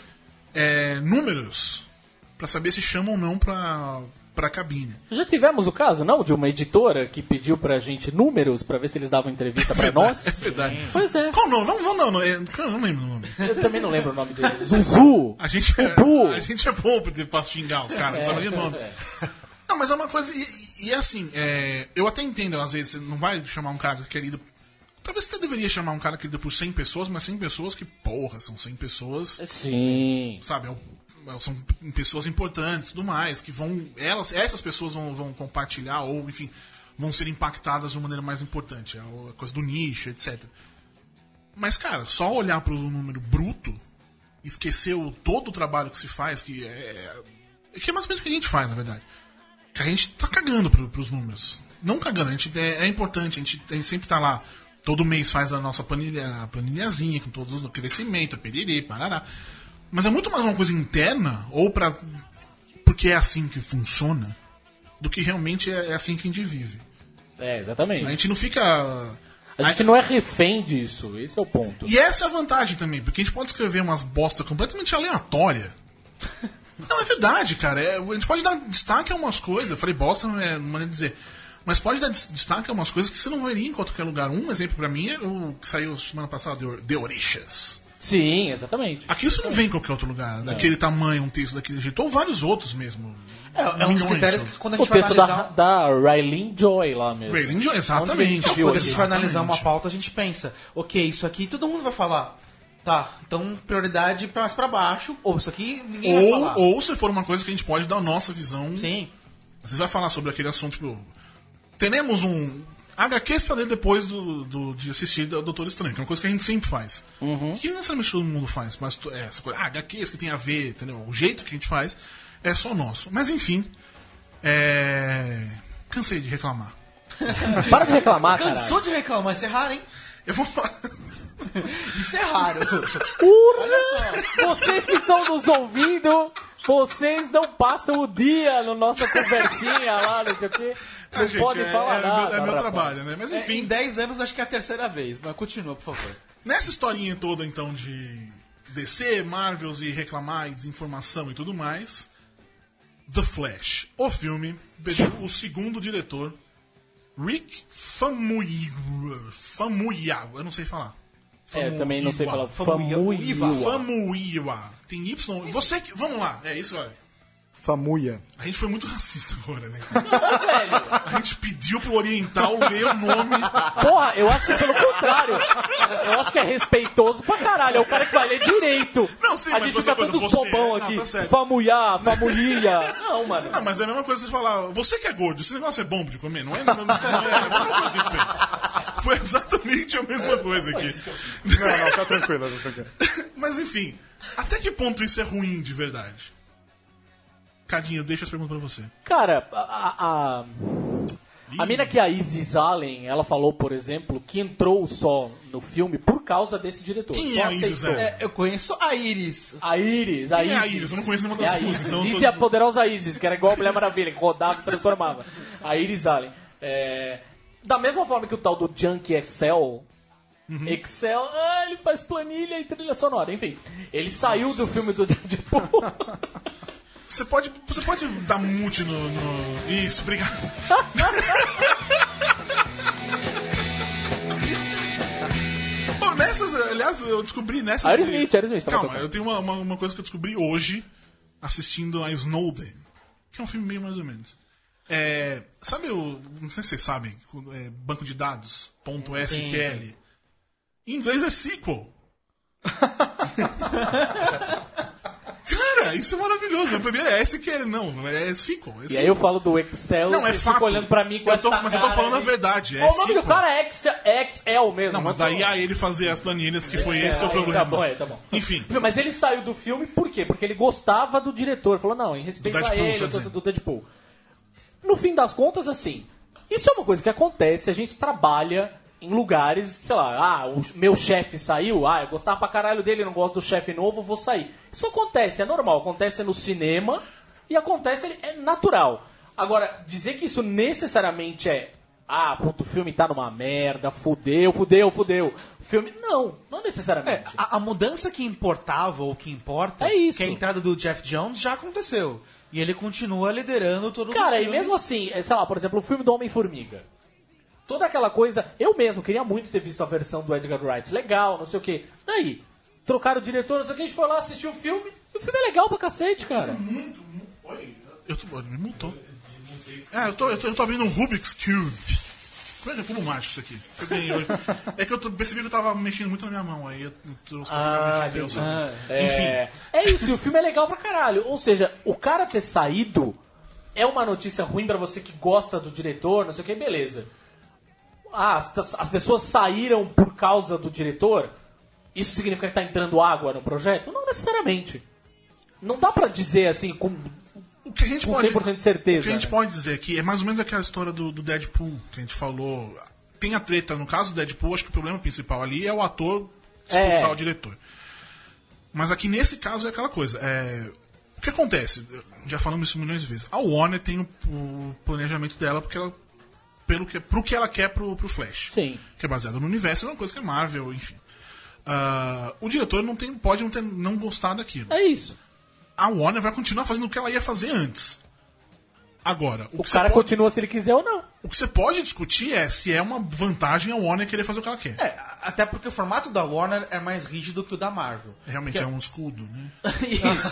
é, números pra saber se chamam ou não pra, pra cabine. Já tivemos o caso, não? De uma editora que pediu pra gente números pra ver se eles davam entrevista pra nós? É verdade. Pois é. Qual o nome? Vamos, vamos não, não, é, eu não lembro o nome. Eu também não lembro o nome dele. Zuzu! A gente, é, a gente é bom pra, pra xingar os caras, não sabe nem o nome. é. Não, mas é uma coisa. E, e é assim, é, eu até entendo, às vezes, você não vai chamar um cara querido. Talvez você deveria chamar um cara querido por 100 pessoas, mas 100 pessoas que, porra, são 100 pessoas, Sim. sabe? é o- é- São pessoas importantes tudo mais, que vão. Elas, essas pessoas vão, vão compartilhar, ou, enfim, vão ser impactadas de uma maneira mais importante. É a coisa do nicho, etc. Mas, cara, só olhar pro número bruto, esquecer o, todo o trabalho que se faz, que é. Que é mais ou menos o que a gente faz, na verdade. Que a gente tá cagando pro, pros números. Não cagando, a gente é, é importante, a gente, a gente sempre tá lá. Todo mês faz a nossa planilha, a planilhazinha com todo o crescimento, periri, parará. Mas é muito mais uma coisa interna, ou pra. Porque é assim que funciona, do que realmente é, é assim que a gente vive. É, exatamente. A gente não fica. A gente não é refém disso, esse é o ponto. E essa é a vantagem também, porque a gente pode escrever umas bosta completamente aleatória. Não, é verdade, cara. É, a gente pode dar destaque a umas coisas. Eu falei bosta, não é maneira de dizer. Mas pode dar des- destaque a umas coisas que você não veria em qualquer lugar. Um exemplo pra mim é o que saiu semana passada, de, de Orixas. Sim, exatamente. Aqui isso não vem em qualquer outro lugar. Daquele tamanho, um texto daquele jeito. Ou vários outros mesmo. É, é um dos critérios que quando a O gente vai texto da, analisar... da Raylene Joy lá mesmo. Onde a exatamente. gente Quando a gente vai analisar uma pauta, a gente pensa, ok, isso aqui todo mundo vai falar. Tá, então prioridade pra mais pra baixo, ou isso aqui ninguém vai Ou, falar. ou se for uma coisa que a gente pode dar a nossa visão Sim. Vocês vai falar sobre aquele assunto, tipo, teremos um. HQs pra ler depois do, do- de assistir o Doutor Estranho, que é uma coisa que a gente sempre faz. Que não necessariamente todo mundo faz, mas é, essa coisa, ah, HQs que tem a ver, entendeu? O jeito que a gente faz é só nosso. Mas enfim, é... cansei de reclamar. Para de reclamar, cara. Cansou de reclamar, isso é raro, hein? Eu vou falar. Isso é raro. Urra! Vocês que estão nos ouvindo, vocês não passam o dia na nossa conversinha lá, não sei o quê. Não Ah, gente, podem é, falar é nada. meu, é meu trabalho, né? Mas É, enfim, em 10 anos acho que é a terceira vez, mas continua, por favor. Nessa historinha toda, então, de DC, Marvels e reclamar e desinformação e tudo mais, The Flash, o filme, pediu o segundo diretor, Rick Famuyiwa. Famuyiwa, eu não sei falar. É, eu também não sei falar. Famuyiwa. Famuyiwa. Famuyiwa. Tem Y. Você que. Vamos lá, é isso, olha. Famuia. A gente foi muito racista agora, né? A gente pediu pro Oriental ler o nome. Porra, eu acho que é pelo contrário. Eu acho que é respeitoso pra caralho. É o cara que vai ler direito. Não, sim, a mas gente você- fica todos você- bobão não, aqui. tá certo. Famuiá, famuia. Não, mano. Não, mas é a mesma coisa que você falar, você que é gordo, esse negócio é bom de comer, não é, não, não, não é a mesma coisa que a gente fez. Foi exatamente a mesma coisa aqui. Não, não, tá tranquilo, tá tranquilo. Mas enfim, até que ponto isso é ruim de verdade? Cadinho, deixa as perguntas pra você. Cara, a, a, a, mina que é a Isis Allen, ela falou, por exemplo, que entrou só no filme por causa desse diretor. Quem Só é a Isis. Allen? É, eu conheço a Iris. A Iris, a Quem Isis. é a Iris? Eu não conheço nenhuma É das a duas, então Isis tô- é a poderosa Isis, que era igual a Mulher Maravilha, que rodava e transformava. A Iris Allen. É, da mesma forma que o tal do Junk Excel. Uhum. Excel, ah, ele faz planilha e trilha sonora. Enfim, ele saiu do filme do Deadpool. Você pode, você pode dar mute no, no- Isso, obrigado. Bom, nessas, aliás, eu descobri nessas. Aerosmith, Aerosmith, tava Calma, tocando. eu tenho uma, uma, uma coisa que eu descobri hoje assistindo a Snowden, que é um filme meio mais ou menos. É, sabe o. Não sei se vocês sabem, é, banco de dados, ponto SQL. Em inglês é SQL. Cara, isso é maravilhoso. Pra mim é SQL, não, é SQL. É E aí eu falo do Excel, não, é fato. fica olhando pra mim com eu tô, essa Mas eu tô falando a aí. verdade. É o nome do cara é Excel, Excel mesmo. Não, mas daí a ele fazer as planilhas, que foi esse o Aí, problema. Tá bom, é, tá bom. Enfim. Mas ele saiu do filme por quê? Porque ele gostava do diretor. Falou, não, em respeito a ele, eu tá tô do Deadpool. No fim das contas, assim, isso é uma coisa que acontece, a gente trabalha em lugares, sei lá, ah, o meu chefe saiu, ah, eu gostava pra caralho dele, não gosto do chefe novo, vou sair. Isso acontece, é normal, acontece no cinema e acontece, é natural. Agora, dizer que isso necessariamente é, ah, puto, o filme tá numa merda, fudeu, fudeu, fudeu. Filme, não, não necessariamente. É, a, a mudança que importava ou que importa, É isso. que é a entrada do Jeff Jones, já aconteceu. E ele continua liderando todo Cara, os e mesmo assim, é, sei lá, por exemplo, o filme do Homem-Formiga. Toda aquela coisa. Eu mesmo queria muito ter visto a versão do Edgar Wright. Legal, não sei o quê. Daí, trocaram o diretor, não sei o que, a gente foi lá assistir o filme. E o filme é legal pra cacete, cara. Eu tô, me multou. Ah, eu tô, eu tô, eu tô abrindo um Rubik's Cube. Como é que é cubo mágico isso aqui? Eu. É que eu tô- percebi que eu tava mexendo muito na minha mão, aí eu trouxe Ah, eu sozinho. É, Enfim, é isso, e o filme é legal pra caralho. Ou seja, o cara ter saído é uma notícia ruim pra você que gosta do diretor, não sei o que, beleza. Ah, as, as pessoas saíram por causa do diretor? Isso significa que tá entrando água no projeto? Não necessariamente. Não dá pra dizer assim com o que a gente com pode, 100% de certeza, O que a gente né? pode dizer aqui é mais ou menos aquela história do, do Deadpool que a gente falou. Tem a treta, no caso do Deadpool, acho que o problema principal ali é o ator expulsar É. o diretor. Mas aqui nesse caso é aquela coisa. É, o que acontece? Já falamos isso milhões de vezes. A Warner tem o, o planejamento dela porque ela, pelo que, pro que ela quer pro, pro Flash. Sim. Que é baseado no universo, é uma coisa que é Marvel, enfim. Ah, o diretor não tem, pode não, ter, não gostar daquilo É isso. a Warner vai continuar fazendo o que ela ia fazer antes. Agora, o, O que, cara pode, continua se ele quiser ou não. o que você pode discutir é se é uma vantagem a Warner querer fazer o que ela quer. É, até porque o formato da Warner é mais rígido que o da Marvel. Realmente é um escudo, né? Isso.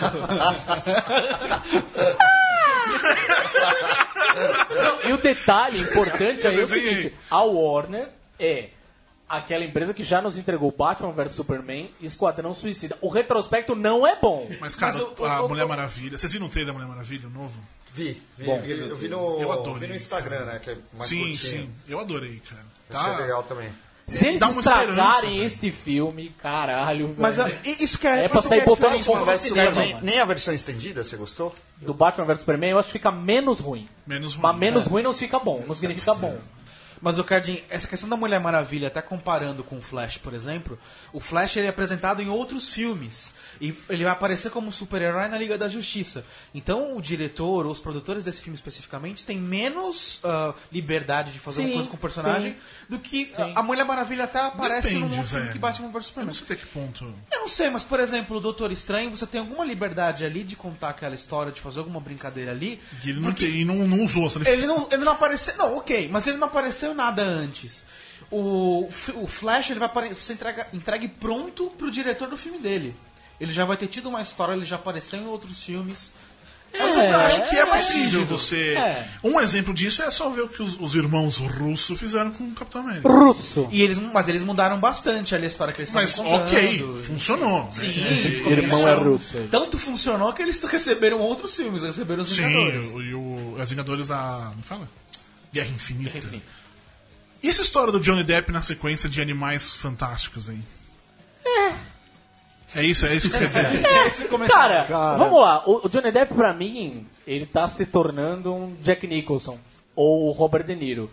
Não, e o detalhe importante aí é o seguinte: a Warner é aquela empresa que já nos entregou Batman vs Superman e Esquadrão Suicida. O retrospecto não é bom. Mas, cara, Mas o- a o- o- Mulher Maravilha. Vocês viram o trailer da Mulher Maravilha, o novo? Vi, vi, Bom. vi, eu vi no, Eu adorei, vi no Instagram, né? Que é mais sim, curtinho. sim. Eu adorei, cara. Tá. legal também. Se eles estragarem este filme, caralho, Mas velho. ah, isso que é. É pra sair é botando cinema, nem, nem a versão estendida, você gostou? Do Batman vs Superman, eu acho que fica menos ruim. Menos ruim. Mas menos ruim não fica bom, não significa bom. Mas o Cardin, essa questão da Mulher Maravilha, até comparando com o Flash, por exemplo, o Flash ele é apresentado em outros filmes. E ele vai aparecer como super-herói na Liga da Justiça. Então o diretor ou os produtores desse filme especificamente têm menos ah, liberdade de fazer Sim, uma coisa com o personagem sim. do que a a Mulher Maravilha até aparece Depende, no filme velho. que Batman vs Eu Superman. não sei até que ponto. Eu não sei, mas por exemplo, o Doutor Estranho, você tem alguma liberdade ali de contar aquela história, de fazer alguma brincadeira ali. E ele não, tem, e não, não usou. Sabe? Ele não, ele não apareceu. Não, ok, mas ele não apareceu nada antes. O, o Flash ele vai ser entrega, entregue pronto pro diretor do filme dele. Ele já vai ter tido uma história, ele já apareceu em outros filmes. Mas eu acho que é é possível você. É. Um exemplo disso é só ver o que os, os irmãos russos fizeram com o Capitão América. Russo. E eles, mas eles mudaram bastante ali a história que eles Mas estavam contando. ok, funcionou. Sim, É, Irmão é russo. Tanto funcionou que eles receberam outros filmes, receberam os Sim, Vingadores. o- e o, as Vingadores a. Não fala? Guerra Infinita. Guerra Infinita. E essa história do Johnny Depp na sequência de Animais Fantásticos aí? É isso, é isso que quer dizer. Esse comentário. Cara, Cara. vamos lá. O o Johnny Depp, pra mim, ele tá se tornando um Jack Nicholson. Ou o Robert De Niro.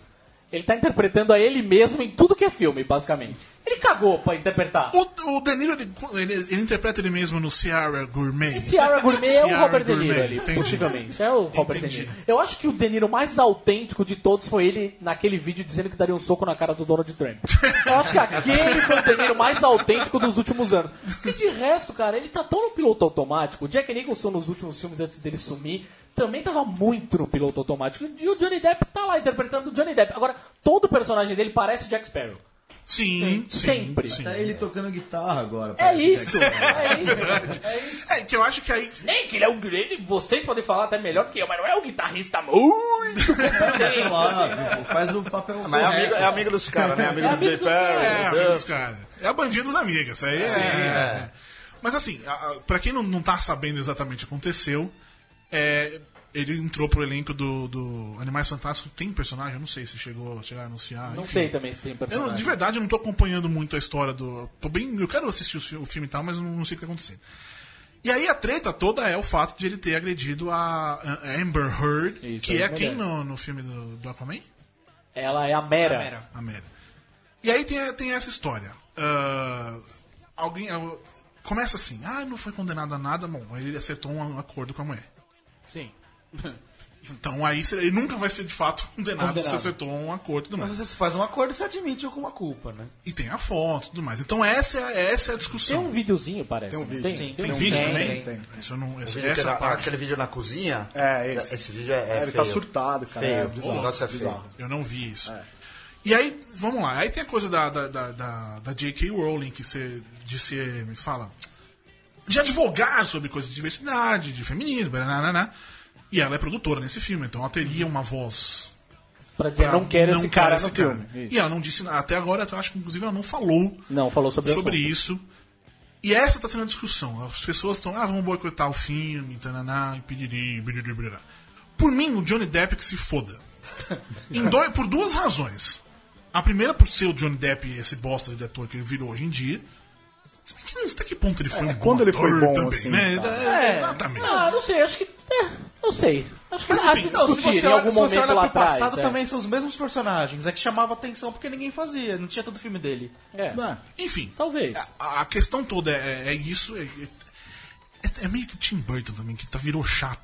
Ele tá interpretando a ele mesmo em tudo que é filme, basicamente. Ele cagou pra interpretar. O, o De Niro, ele, ele, ele interpreta ele mesmo no Ciara Gourmet. Ciara Gourmet é o Ciara Robert De Niro ali, entendi. possivelmente. É o Robert De Entendi. Niro. Eu acho que o De Niro mais autêntico de todos foi ele naquele vídeo dizendo que daria um soco na cara do Donald Trump. Eu acho que aquele foi o De Niro mais autêntico dos últimos anos. E de resto, cara, ele tá tão no piloto automático. O Jack Nicholson nos últimos filmes antes dele sumir também tava muito no piloto automático. E o Johnny Depp tá lá interpretando o Johnny Depp. Agora, todo o personagem dele parece o Jack Sparrow. Sim, sim. Sempre. sim. Tá ele tocando guitarra agora. É isso, Sparrow. é isso, é isso. É que eu acho que aí. Nem que ele é um grande. Vocês podem falar até melhor do que eu, mas não é um guitarrista muito competente. Claro, faz o papel Mas é amigo, é amigo dos caras, né? Amigo É do amigo Jay dos Perry. É, do amigos, Duff. cara. É a bandinha dos amigos, isso aí é. é. Mas assim, a- a- pra quem não, não tá sabendo exatamente o que aconteceu, é, ele entrou pro elenco do, do Animais Fantásticos. Tem personagem? Eu não sei se chegou chegar a anunciar. Não enfim. sei também se tem Eu, personagem. de verdade, eu não tô acompanhando muito a história do. Tô bem, eu quero assistir o, fi- o filme e tal, mas eu não, não sei o que tá acontecendo. E aí a treta toda é o fato de ele ter agredido a a Amber Heard, Isso, que a é mulher. quem no, no filme do, do Aquaman? Ela é a Mera. Mera. A merda. E aí tem, tem essa história. Ah, alguém. ah, começa assim, ah, não foi condenado a nada, bom, aí ele acertou um acordo com a mulher. Sim. Então aí ele nunca vai ser de fato condenado, Condenado. se acertou um acordo e tudo Mas mais. você faz um acordo e você admite alguma culpa, né? E tem a foto e tudo mais. Então essa é, essa é a Tem discussão. um videozinho, parece. Tem um vídeo. Tem, Sim, Tem um- vídeo tem, também? tem, Isso eu não, O essa, vídeo essa parte aquele vídeo na cozinha. É, esse. Esse vídeo é, é É, ele feio. tá surtado, cara. Feio. É o bizarro. negócio é bizarro. feio. eu não vi isso. E aí, vamos lá. Aí tem a coisa da, da, da, da, da J.K. Rowling, que você, de ser, me fala, de advogar sobre coisas de diversidade, de feminismo, e ela é produtora nesse filme, então ela teria uma voz Pra dizer, pra não quero esse cara esse no filme. E ela não disse, até agora, eu acho que inclusive ela não falou Não, falou sobre, sobre isso. E essa está sendo a discussão. As pessoas estão, ah, vamos boicotar o filme, tananá, e piriri, biriri, biriri. Por mim, o Johnny Depp que se foda. Dois- por duas razões. A primeira por ser o Johnny Depp, esse bosta de ator que ele virou hoje em dia. Até que ponto ele foi um bom quando ele foi bom, também, assim, né? tá. É, exatamente. Ah, não sei, acho que. É, não sei. Acho que Mas, enfim, se não, se em olha, algum se você momento olha lá pro atrás. passado é. também são os mesmos personagens. É que chamava atenção porque ninguém fazia. Não tinha todo filme dele. É, É. Enfim, talvez. a, a questão toda é, é isso. É, é- é meio que o Tim Burton também, que tá, virou chato.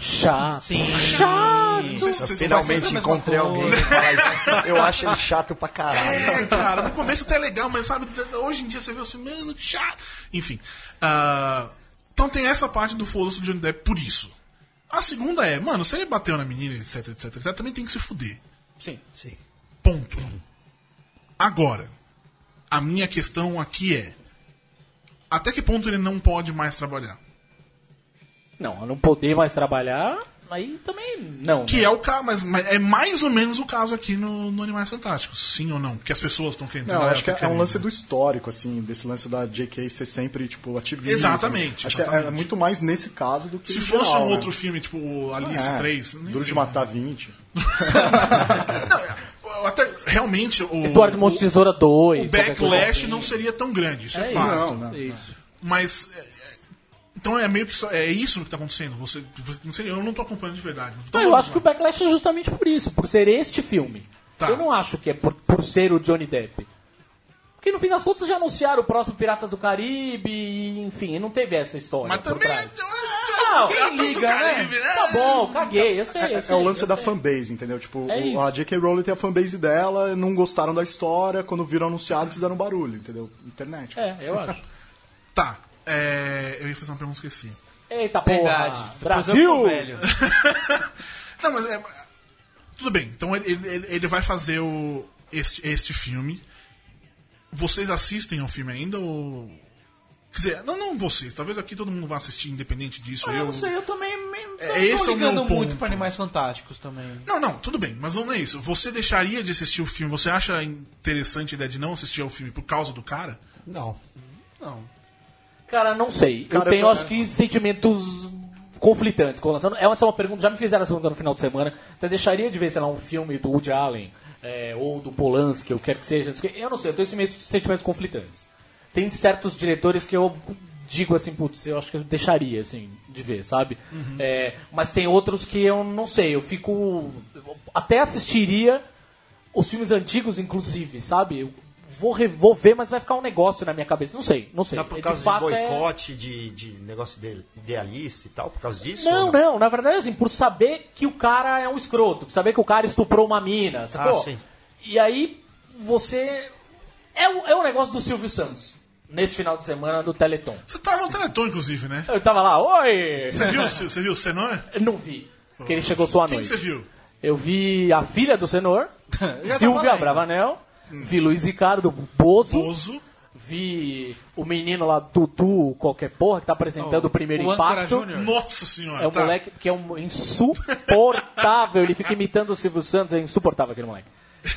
Chato. Sim. Chato. Não sei se Eu vocês finalmente encontrei coisa. alguém que fala isso. Eu acho ele chato pra caralho. É, cara, no começo até é legal, mas sabe, hoje em dia você vê filme, mano, que chato. Enfim. ah, então tem essa parte do foda-se do Johnny Depp por isso. A segunda é, mano, se ele bateu na menina, etc, etc, etc, também tem que se fuder. Sim. Sim. Ponto. Agora, a minha questão aqui é: até que ponto ele não pode mais trabalhar? Não, não poder mais trabalhar. Aí também não. Que né? é o caso, mas, mas é mais ou menos o caso aqui no, no Animais Fantásticos, sim ou não? Que as pessoas estão querendo. Não, acho que é, é um lance do histórico, assim, desse lance da JK ser sempre, tipo, ativista. Exatamente, Acho que é- é, exatamente. muito mais nesse caso do que Se fosse geral, um né? outro filme, tipo Alice É, 3. nem Duro de. Matar 20. Não, até realmente o. Eduardo Monte o, Tesoura 2. o backlash assim. não seria tão grande, isso é, É fato. Não, não. Isso. Mas. É, é, então é meio que só, é isso que tá acontecendo. Você, você- não sei, eu não tô acompanhando de verdade. Não Não, eu acho que o backlash é justamente por isso, por ser este filme. Tá. Eu não acho que é por, por ser o Johnny Depp. Porque no fim das contas já anunciaram o próximo Piratas do Caribe, e, enfim, não teve essa história. Mas por também. trás. Não, quem liga, né? Tá bom, caguei, eu sei, eu É, sei. é o lance da sei. fanbase, entendeu? Tipo, É o- a J.K. Rowling tem a fanbase dela, não gostaram da história, quando viram anunciado fizeram barulho, entendeu? Internet. É, eu acho. Tá. É, eu ia fazer uma pergunta e esqueci. Eita porra, Verdade. Brasil! Não, mas é. Tudo bem, então ele, ele, ele vai fazer o, este, este filme. Vocês assistem ao filme ainda ou. Quer dizer, não, não vocês, talvez aqui todo mundo vá assistir independente disso. Ah, eu não sei, eu também me- É, não esse tô é o meu ligando muito ponto. pra Animais Fantásticos também. Não, não, tudo bem, mas vamos é isso. Você deixaria de assistir o filme? Você acha interessante a ideia de não assistir ao filme por causa do cara? Não. Cara, não sei. Cara, eu tenho, eu tô- acho que, sentimentos conflitantes com relação. Essa é uma pergunta, já me fizeram essa pergunta no final de semana. Você deixaria de ver, sei lá, um filme do Woody Allen é, ou do Polanski, eu quero que seja. Eu não sei, eu tenho sentimentos, sentimentos conflitantes. Tem certos diretores que eu digo assim, putz, eu acho que eu deixaria, assim, de ver, sabe? É, mas tem outros que eu não sei, eu fico. eu até assistiria os filmes antigos, inclusive, sabe? Vou, vou ver, mas vai ficar um negócio na minha cabeça. Não sei, não sei. Tá por De causa de, é- boicote, de, de negócio de, idealista e tal, por causa disso? Não, ou não, na verdade, assim, por saber que o cara é um escroto, por saber que o cara estuprou uma mina, sacou? Ah, sim. E aí, você. É o, é o negócio do Silvio Santos, nesse final de semana do Teleton. Você tava no Teleton, inclusive, né? Eu tava lá, oi! Você viu, você viu o Senor? Não vi, porque ele chegou só à Quem que noite. você viu? Eu vi a filha do Senhor, Já Silvia tava Bravanel, vi Luiz Ricardo Bozo, Bozo. vi o menino lá, Tutu, qualquer porra, que tá apresentando o primeiro o impacto. Nossa senhora. É um tá. moleque que é um insuportável. Ele fica imitando o Silvio Santos, é insuportável aquele moleque.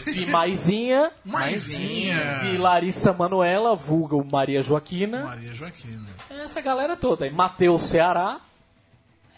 Vi Maisinha, Maisinha. vi Larissa Manuela, vulga o Maria Joaquina. Maria Joaquina. Essa galera toda. E Matheus Ceará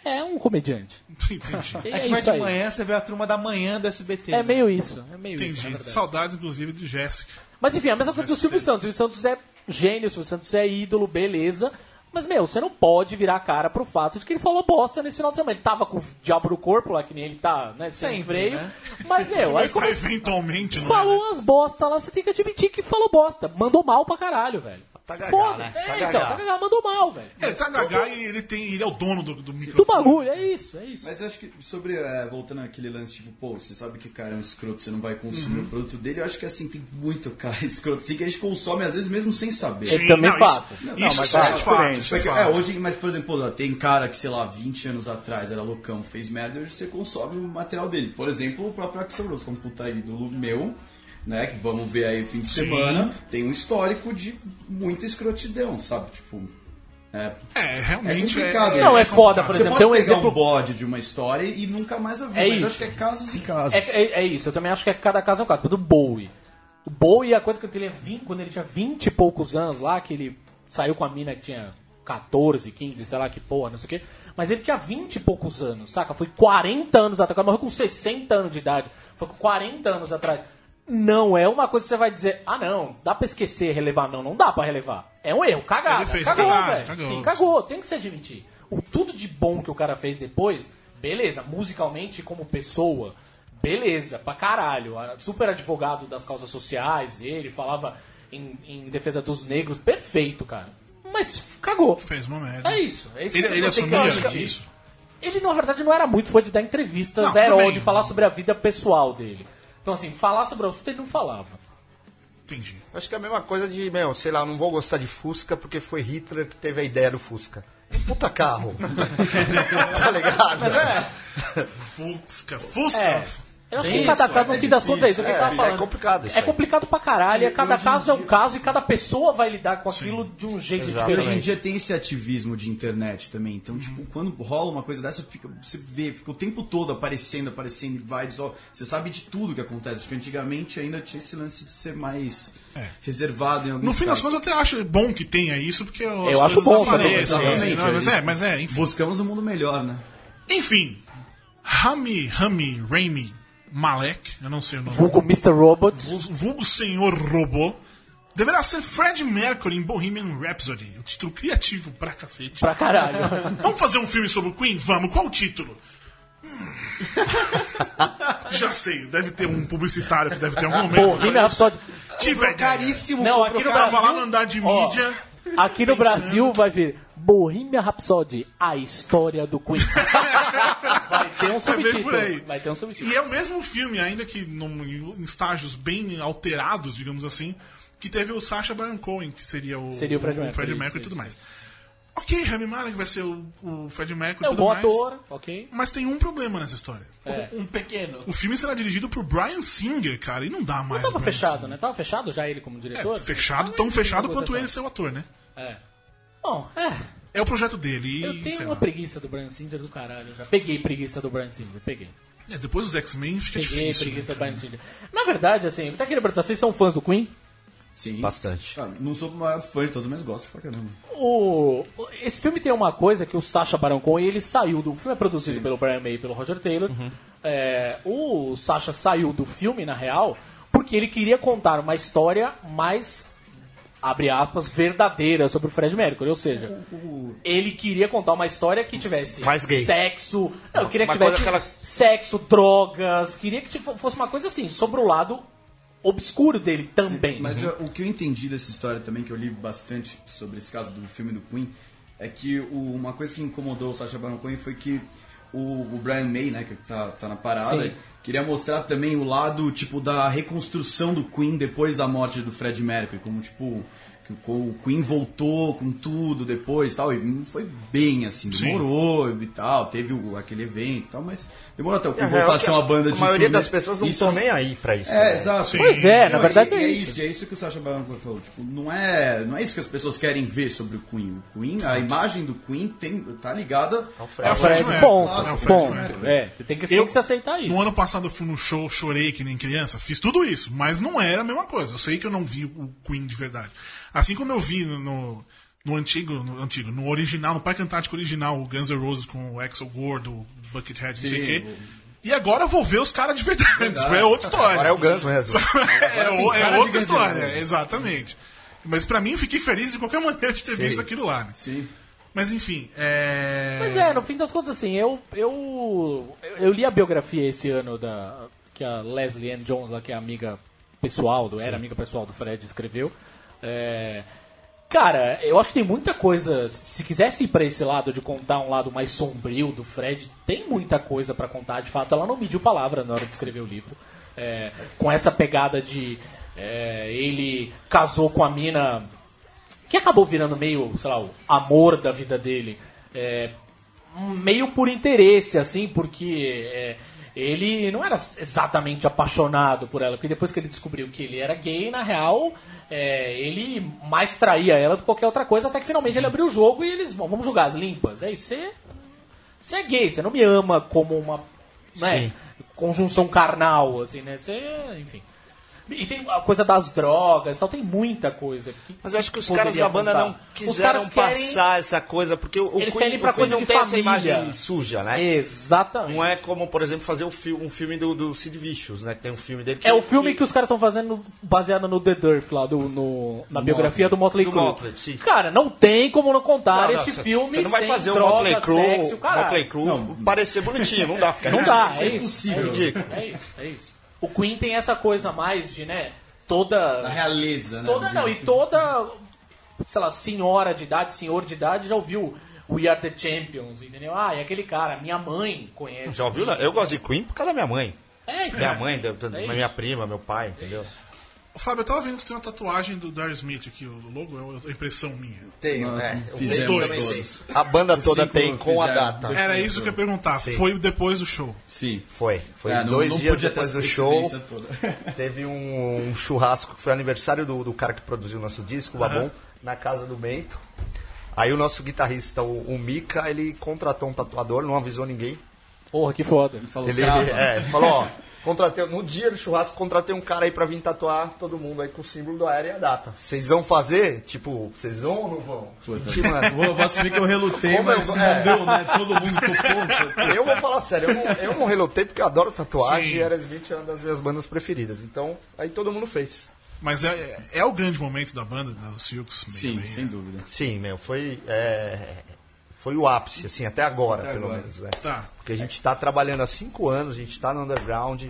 é um comediante. Entendi. É É, que vai isso de aí. manhã, você vê a turma da manhã do SBT. É né? meio isso. É meio isso, na Entendi. Saudades, inclusive, de Jéssica. Mas enfim, a mesma coisa do Silvio Santos. O Silvio Santos é gênio, o Silvio Santos é ídolo, beleza. Mas, meu, você não pode virar a cara pro fato de que ele falou bosta nesse final de semana. Ele tava com o diabo no corpo lá, que nem ele tá, né, sem Sempre, freio. né? Mas, meu, aí Mas tá como eventualmente, não é, falou né? umas bosta lá, você tem que admitir que falou bosta. Mandou mal pra caralho, velho. Tá gagá, Foda-se. né? É, Tá então, gagá. tá mandou mal, velho. É, ele tá gagá e ele, tem, ele é o dono do, do Do microfone. bagulho, é isso, é isso. Mas eu acho que sobre, é, voltando àquele lance, tipo, pô, você sabe que o cara é um escroto, você não vai consumir Uhum. o produto dele, eu acho que assim, tem muito cara escroto, assim, que a gente consome às vezes mesmo sem saber. Sim. também não, fato. Isso, Não, isso, mas isso é é fato. diferente. Isso é Porque, fato. é, hoje, mas por exemplo, pô, tem cara que, sei lá, 20 anos atrás era loucão, fez merda, hoje você consome o material dele. Por exemplo, o próprio Axel Rose, como puta ídolo meu, né, que vamos ver aí fim de Sim. semana, tem um histórico de muita escrotidão, sabe? Tipo, é, É, é realmente é. complicado. Não, né? é foda, por Você exemplo, tem um exemplo- um bode de uma história e nunca mais ouvir, É mas isso. acho que é casos e casos. É, é- é isso, eu também acho que é cada caso é um caso. Do Bowie. O Bowie, a coisa que ele, vin- quando ele tinha 20 e poucos anos lá, que ele saiu com a mina que tinha 14, 15, sei lá que porra, não sei o quê. Mas ele tinha 20 e poucos anos, saca? Foi 40 anos atrás. O cara morreu com 60 anos de idade. Foi com 40 anos atrás. Não é uma coisa que você vai dizer, ah não, dá pra esquecer, relevar. Não, não dá pra relevar. É um erro, cagada. Ele fez cagou, cagada, velho. cagou. Sim, cagou, tem que se admitir. O tudo de bom que o cara fez depois, beleza, musicalmente como pessoa, beleza, pra caralho. Super advogado das causas sociais, ele falava em, em defesa dos negros, perfeito, cara. Mas cagou. Fez uma merda. É isso. É isso Ele, que ele que assumia admitir. isso. Ele, na verdade, não era muito fã de dar entrevistas, Não, era de falar sobre a vida pessoal dele. Então, assim, falar sobre o assunto ele não falava. Entendi. Acho que é a mesma coisa de, meu, sei lá, não vou gostar de Fusca porque foi Hitler que teve a ideia do Fusca. É um puta carro. tá ligado? Mas é. Fusca, Fusca. É. Eu acho Bem que cada isso, caso, no é fim das contas, é isso que É, tava é falando. complicado isso É aí. complicado pra caralho, é E cada hoje em caso é um dia- caso e cada pessoa vai lidar com aquilo de um jeito Exato. E hoje em diferente. dia tem esse ativismo de internet também. Então, tipo, Uhum. quando rola uma coisa dessa, fica, você vê, fica o tempo todo aparecendo, aparecendo, vai, só, você sabe de tudo que acontece. Acho que antigamente ainda tinha esse lance de ser mais reservado em alguns É. No fim das contas, eu até acho bom que tenha isso, porque as Eu acho coisas bom aparecem, exatamente, não, mas é é, mas é, enfim. Buscamos um mundo melhor, né? Enfim, Rami, Rami, Raimi Malek, eu não sei o nome. Vulgo Mr. Robot. Vulgo- Senhor Robô. Deverá ser Fred Mercury em Bohemian Rhapsody. O título criativo pra cacete. Pra caralho. Vamos fazer um filme sobre o Queen? Vamos. Qual o título? Hum. Já sei, deve ter um publicitário que deve ter algum momento. Bohemian Rhapsody. Tiver ideia. Caríssimo. Não, aqui no Tava lá Brasil. no andar de Ó, mídia. Aqui no Brasil vai vir Bohemian Rhapsody, a história do Queen. Vai ter um aí. subtítulo. Vai ter um subtítulo. E é o mesmo filme, ainda que num- em estágios bem alterados, digamos assim, que teve o Sacha Baron Cohen, que seria o, Seria o Fred Mercury, isso, Mercury e tudo mais. Ok, Rami Malek vai ser o, o Fred Mercury É e um tudo bom mais. ator, ok? Mas tem um problema nessa história. É. Um pequeno. O filme será dirigido por Brian Singer, cara, e não dá mais. Tava Brian fechado, Singer. né? Tava fechado já ele como diretor? É, fechado, Ah, tão não fechado tem quanto ele ser o ator, né? É. Bom, é. É o projeto dele e, Eu tenho sei uma lá. preguiça do Brian Singer do caralho. Eu já peguei preguiça do Brian Singer, peguei. É, depois dos X-Men fica Peguei difícil. preguiça né, do? Brian Singer. Na verdade, assim, até queria perguntar, vocês são fãs do Queen? Sim. Bastante. Ah, não sou o maior fã de todos, mas gosto pra caramba. O, esse filme tem uma coisa que o Sacha Baron Cohen ele saiu do o filme é produzido pelo Brian May e pelo Roger Taylor. É, o Sacha saiu do filme na real porque ele queria contar uma história mais abre aspas verdadeira sobre o Fred Mercury, ou seja, ele queria contar uma história que tivesse Mais gay. sexo, não, eu queria que Uma tivesse que ela- sexo, drogas, queria que tipo, fosse uma coisa assim sobre o lado obscuro dele também. Mas eu- o que eu entendi dessa história também, que eu li bastante sobre esse caso do filme do Queen, é que o- uma coisa que incomodou o Sacha Baron Cohen foi que o, o Brian May, né, que tá, tá na parada, Sim. queria mostrar também o lado, tipo, da reconstrução do Queen depois da morte do Fred Mercury, como, tipo, que o- Queen voltou com tudo depois e tal, e não foi bem assim, Sim. demorou e tal, teve o- aquele evento e tal, mas demorou até o Queen a real voltar a é que ser uma banda de A maioria turnê. das pessoas não Isso estão nem aí pra isso. é, né? exato. Sim. Pois é, na Não, verdade é e isso. E é isso que o Sacha Baron Cohen falou. Tipo, não é, não é isso que as pessoas querem ver sobre o Queen. O Queen, a imagem do Queen tem, tá ligada É o Fred, Fred ponto. É o Fred ponto. Mercury. É, você tem que, Eu- tem que se aceitar isso. No ano passado eu fui no show, chorei que nem criança, fiz tudo isso, mas não era a mesma coisa. Eu sei que eu não vi o Queen de verdade. Assim como eu vi no, no, no antigo, no antigo, no original, no Parque Antártico original, o Guns N' Roses com o Axel Gordo, o Buckethead, não sei o Sim, quê. E agora eu vou ver os caras de verdade. É outra história. Agora é o Guns mesmo. é, o- é cara de outra história, exatamente. Mas pra mim eu fiquei feliz de qualquer maneira de ter visto aquilo lá. Né? Sim. Mas enfim, é. Mas é, no fim das contas, assim, eu, eu, eu li a biografia esse ano da que a Leslie Ann Jones, lá, que é amiga pessoal, do, era amiga pessoal do Fred, escreveu. É, cara, eu acho que tem muita coisa. Se quisesse ir pra esse lado de contar um lado mais sombrio do Fred, tem muita coisa pra contar. De fato, ela não mediu palavra na hora de escrever o livro. É, com essa pegada de é, ele casou com a mina que acabou virando meio, sei lá, o amor da vida dele. É, meio por interesse, assim, porque é, ele não era exatamente apaixonado por ela, porque depois que ele descobriu que ele era gay, na real, é, ele mais traía ela do que qualquer outra coisa, até que finalmente ele abriu o jogo e eles vão, vamos jogar as limpas. É isso, você, você é gay, você não me ama como uma né, conjunção carnal, assim, né? Você, enfim. E tem a coisa das drogas e tal, tem muita coisa. Que Mas eu acho que os caras da banda contar. não quiseram querem- passar essa coisa, porque o, o Eles Queen, pra o coisa não tem essa família. imagem suja, né? Exatamente. Não é como, por exemplo, fazer o fi- um filme do, do Sid Vicious, né? Que tem um filme dele que É o filme que os caras estão fazendo baseado no The Dirt, lá, do, no- na biografia do Motley Do Crue. Motley, sim. Cara, não tem como não contar Não, não, cê- filme Você não vai sem fazer Motley Crue, sexo. Motley Crue parecer bonitinho, não dá. Fica Não dá, é isso. impossível. É ridículo. É isso, é isso. O Queen tem essa coisa mais de, né, toda... Da realeza, né? Toda, não, e toda, sei lá, senhora de idade, senhor de idade já ouviu We Are The Champions, entendeu? Ah, é aquele cara, minha mãe conhece. Já ouviu? Eu gosto de Queen por causa da minha mãe. É, então. Minha mãe, da, da- É minha prima, meu pai, entendeu? Fábio, eu tava vendo que você tem uma tatuagem do Darius Smith aqui, o logo é a impressão minha. Tenho, Nós é. fizemos também todos. A banda toda tem com a data. Era isso que eu ia perguntar. Sim. Foi depois do show. Sim. Foi. Foi É, não- dois não dias podia ter depois do show. Teve um, um churrasco que foi aniversário do, do cara que produziu o nosso disco, o Babon, na casa do Bento. Aí o nosso guitarrista, o, o Mika, ele contratou um tatuador, não avisou ninguém. Porra, que foda. Ele falou, Ele é, falou, ó, contratei, no dia do churrasco, contratei um cara aí pra vir tatuar todo mundo aí com o símbolo do aéreo e a data. Vocês vão fazer? Tipo, vocês vão ou não vão? Puta. Mano, Vou, vou assumir que eu relutei, Como mas eu- não é. deu, né? Todo mundo topou. Eu vou falar sério, eu não, eu não relutei porque eu adoro tatuagem Sim. e Aerosmith é uma das minhas bandas preferidas. Então, aí todo mundo fez. Mas é, é o grande momento da banda, né, dos Silks. meio Sim, meio. sem dúvida. Sim, meu, foi. é, foi o ápice, assim, até agora, Até pelo agora. menos. né? Tá. Porque a gente tá trabalhando há cinco anos, a gente tá no underground,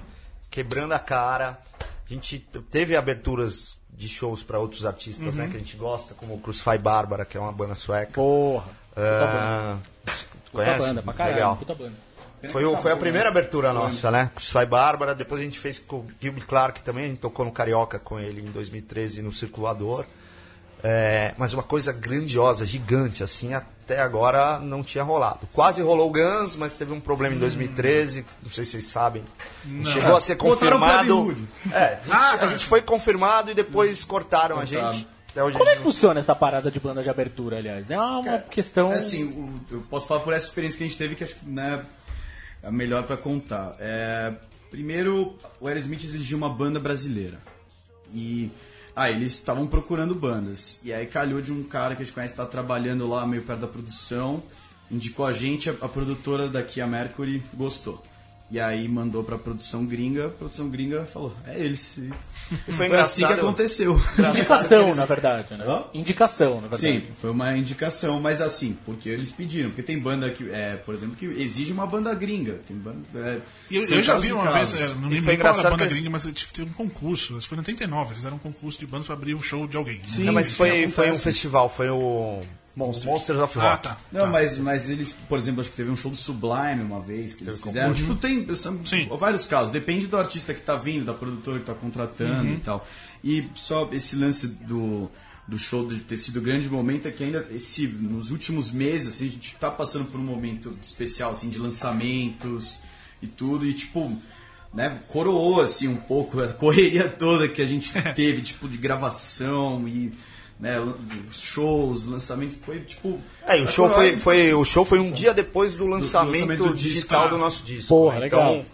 quebrando a cara. A gente teve aberturas de shows para outros artistas, Uhum. né, que a gente gosta, como o Crucify Bárbara, que é uma banda sueca. Porra. Puta. Ah, Puta conhece? banda, pra caralho. Legal. Puta banda. Foi, o- foi a primeira abertura nossa, né? Crucify Bárbara, depois a gente fez com o Gilbert Clark também, a gente tocou no Carioca com ele em 2013 no Circulador. É, mas uma coisa grandiosa, gigante, assim, até agora não tinha rolado. Quase rolou o Guns, mas teve um problema em 2013, que não sei se vocês sabem. Chegou a ser confirmado. É, a gente, a gente foi confirmado e depois cortaram, a gente. Até hoje Como é que não- funciona essa parada de banda de abertura, aliás? É uma questão. É assim, eu posso falar por essa experiência que a gente teve, que acho que né, é a melhor pra contar. É, primeiro, o Aerosmith exigiu uma banda brasileira. E. Ah, eles estavam procurando bandas. E aí calhou de um cara que a gente conhece, tá trabalhando lá meio perto da produção. Indicou a gente, a, a produtora daqui, a Mercury, gostou. E aí mandou pra produção gringa, a produção gringa falou, é eles. E foi, foi assim que engraçado. aconteceu. Indicação, na verdade, né? Hã? Indicação, na verdade. Sim, foi uma indicação, mas assim, porque eles pediram, porque tem banda que, é, por exemplo, que exige uma banda gringa, tem banda, é, eu, eu já vi uma vez, é, não lembro qual era a engraçado banda que gringa, mas teve um concurso. Isso foi em 89, eles fizeram um concurso de bandas pra abrir um show de alguém. Sim, Não, mas foi, foi um festival, foi o Monsters, of Rock. Ah, tá. Não, mas, mas eles, por exemplo, acho que teve um show do Sublime uma vez que eles fizeram. Tipo, tem são Sim. vários casos. Depende do artista que tá vindo, da produtora que tá contratando e tal. E só esse lance do, do show de ter sido grande momento é que ainda esse, nos últimos meses assim, a gente tá passando por um momento especial assim, de lançamentos e tudo. E tipo. Né, coroou assim um pouco a correria toda que a gente teve, tipo, de gravação e né, shows, lançamentos, foi tipo. É, o show foi, foi, o show foi um dia depois do lançamento, lançamento do disco, digital tá. do nosso disco. Porra, né? legal. Então,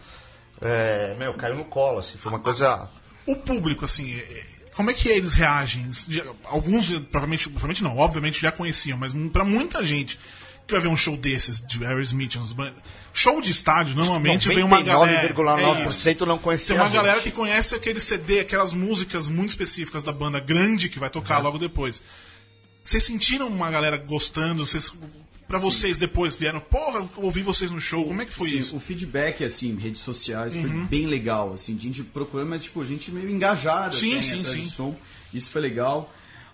é, meu, caiu no colo, assim, foi uma coisa... O público, assim, é- como é que eles reagem? Alguns, provavelmente, provavelmente não, obviamente já conheciam, mas pra muita gente que vai ver um show desses, de Aerosmith, uns ban- show de estádio, normalmente vem uma galera... é isso. 99,9% não conhecia Tem uma galera que conhece aquele CD, aquelas músicas muito específicas da banda grande que vai tocar logo depois. Vocês sentiram uma galera gostando? Vocês, pra vocês depois vieram, porra, ouvi vocês no show, como é que foi Sim, isso? O feedback, assim, redes sociais, foi bem legal, assim, de gente procurando, mas, tipo, gente meio engajada. Sim, até, sim, sim. som. Isso foi legal.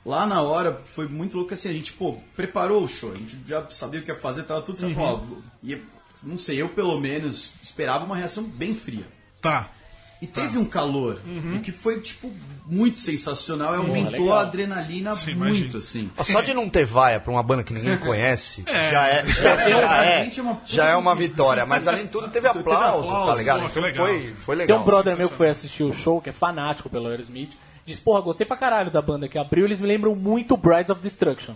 Lá na hora, foi muito louco, assim, a gente, pô, preparou o show, a gente já sabia o que ia fazer, tava tudo certo. Ó, e, não sei, eu, pelo menos, esperava uma reação bem fria. Tá. E teve um calor, o que foi, tipo, muito sensacional, e aumentou legal. a adrenalina Sim, muito, imagino. assim. Só de não ter vaia pra uma banda que ninguém conhece, É. já é, já, já a é, gente é uma- já é uma vitória. Mas além de tudo, teve aplauso, tá aplauso, ligado? pô, Então legal. foi, foi Tem legal. um brother meu que foi assistir o show, que é fanático pelo Aerosmith. Diz, porra, gostei pra caralho da banda que abriu. Eles me lembram muito Brides of Destruction.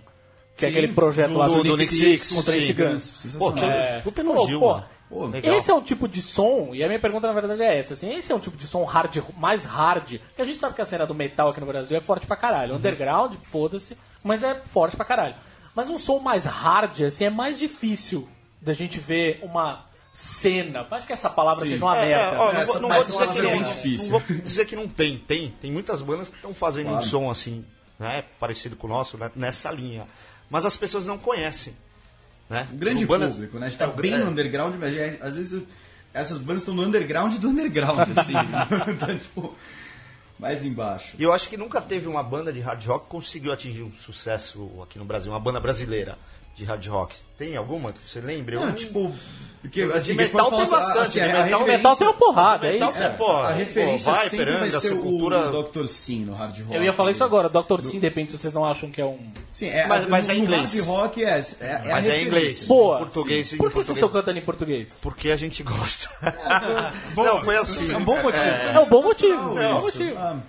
Que é Sim, aquele projeto do- lá do- do, do Nick Six esse Guns. Pô, que É. puta elogio, Pô. Pô, Legal. Esse é um tipo de som, e a minha pergunta na verdade é essa, assim, esse é um tipo de som hard, mais hard, que a gente sabe que a cena do metal aqui no Brasil é forte pra caralho. Underground, foda-se, mas é forte pra caralho. Mas um som mais hard, assim, é mais difícil da gente ver uma cena. Parece que essa palavra seja uma É, merda. é, ó, não Essa- vou, não vou dizer que bem não, difícil. não vou dizer que não tem, tem. Tem muitas bandas que estão fazendo um som assim, né, parecido com o nosso, né, nessa linha. Mas as pessoas não conhecem. Né? Um grande Tipo, bandas- público, né? A gente tá É, bem é. no underground, mas é- às vezes essas bandas estão no underground do underground, assim. tá, tipo, mais embaixo. E eu acho que nunca teve uma banda de hard rock que conseguiu atingir um sucesso aqui no Brasil, uma banda brasileira. De hard rock? Tem alguma que você lembre? Não, Eu- tipo. Porque, De assim, metal tem falar, bastante, assim, de a metal- Metal tem uma porrada, é isso. É, pô, A referência pô, Viper, sempre vai ser Sepultura... o Dr. Sim no hard rock. Eu ia falar isso agora, Dr. Sim, depende se vocês não acham que é um. Sim, é, Mas- mas no, é no inglês. hard rock é, é, é a Mas é inglês. Boa. Português, Por que vocês estão cantando em português? Porque a gente gosta. não, foi assim. É um bom motivo. É um bom motivo. É um bom motivo. Ah,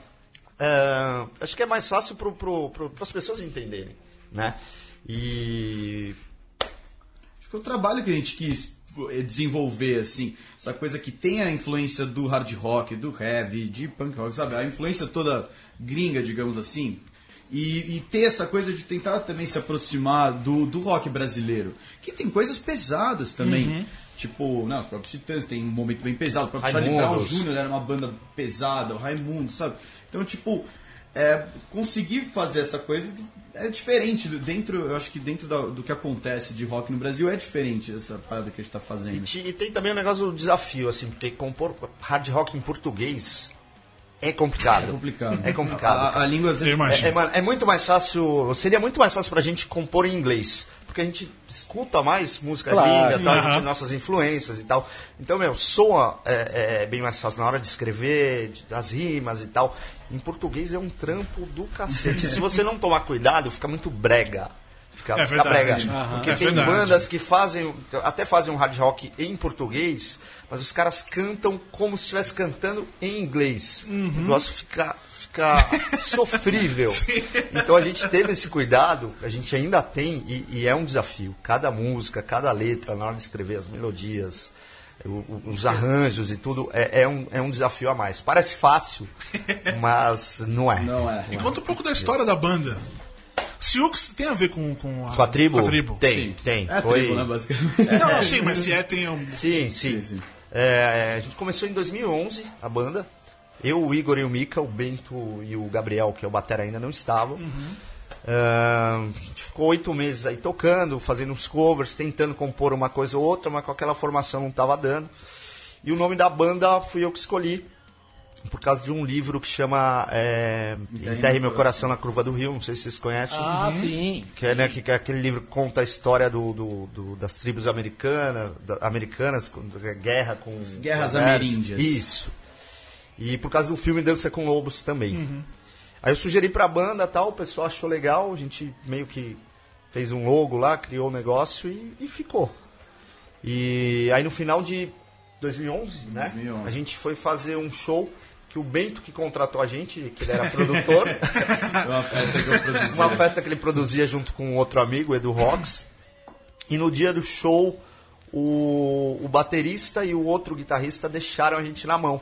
É, acho que é mais fácil para pro, pro, as pessoas entenderem, né? E Acho que foi o trabalho que a gente quis eh, desenvolver, assim. Essa coisa que tem a influência do hard rock, do heavy, de punk rock, sabe? A influência toda gringa, digamos assim. E, e ter essa coisa de tentar também se aproximar do, do rock brasileiro. Que tem coisas pesadas também. Uhum. Tipo, não, os próprios Titãs tem um momento bem pesado. O próprio Charlie Brown. Jr. era uma banda pesada, o Raimundo, sabe? Então, tipo, é, conseguir fazer essa coisa é diferente. Dentro, eu acho que dentro da- do que acontece de rock no Brasil é diferente essa parada que a gente tá fazendo. Ti- E tem também o negócio do desafio, assim, porque compor hard rock em português é complicado. É complicado. É complicado. A, a língua. É, é, é muito mais fácil. Seria muito mais fácil pra gente compor em inglês. Porque a gente escuta mais música Claro. gringa, tal, a gente, nossas influências e tal. Então, meu, soa é, é bem mais fácil na hora de escrever, de- das rimas e tal. Em português é um trampo do cacete. Se você não tomar cuidado, fica muito brega. Fica, É fica brega. Porque É tem verdade. bandas que fazem, até fazem um hard rock em português, mas os caras cantam como se estivesse cantando em inglês. Uhum. O negócio fica, fica sofrível. Então a gente teve esse cuidado, a gente ainda tem, e, e é um desafio. Cada música, cada letra, na hora de escrever as melodias, os arranjos e tudo, é, é um, é um desafio a mais. Parece fácil, mas não é. não é. E conta um pouco da história da banda. Siux tem a ver com, com, a, Com a tribo? com a tribo. Tem, Sim. tem. É a Foi... tribo, né, basicamente. Não, não, sim, mas se é, tem um. Sim, sim. Sim, sim. É, a gente começou em 2011, a banda. Eu, o Igor e o Mika, o Bento e o Gabriel, que é o batera, ainda não estavam. É, a gente ficou oito meses aí tocando, fazendo uns covers, tentando compor uma coisa ou outra, mas com aquela formação não estava dando. E o nome da banda fui eu que escolhi, por causa de um livro que chama é, Enterre Meu Coração na Curva do Rio, não sei se vocês conhecem. Ah, sim. Que é, né, que, que é aquele livro que conta a história do, do- do- das tribos americanas, da- americanas, com, guerra com. guerras com ameríndias. Isso. E por causa do filme Dança com Lobos também. Aí eu sugeri pra banda tal, o pessoal achou legal, a gente meio que fez um logo lá, criou o negócio e, e ficou. E aí no final de 2011, né? 2011. A gente foi fazer um show que o Bento que contratou a gente, que ele era produtor. Uma festa que eu produzi. uma festa que ele produzia junto com outro amigo, Edu Rocks. E no dia do show, o, o baterista e o outro guitarrista deixaram a gente na mão.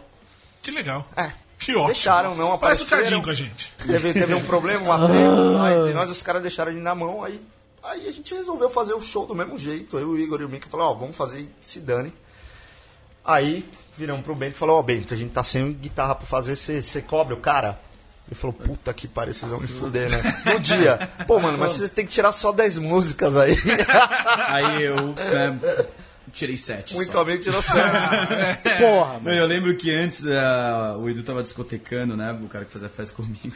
Que legal. É. Que ótimo. Deixaram, não Parece o apareceram. Cadinho com a gente. Teve, teve um problema, uma treta lá entre nós, os caras deixaram a gente na mão. Aí, aí a gente resolveu fazer o show do mesmo jeito. Eu, o Igor e o Mick falaram, ó, vamos fazer e se dane. Aí viramos pro Bento e falou, ó, Bento, a gente tá sem guitarra pra fazer, você cobra o cara? Ele falou, puta que pariu, vocês vão me fuder, né? No dia. Pô, mano, mas você tem que tirar só 10 músicas aí. Aí eu é, tirei sete. Muito só. amigo tirou certo. Porra, Não, mano. eu lembro que antes eh, o Edu tava discotecando, né? O cara que fazia festa comigo.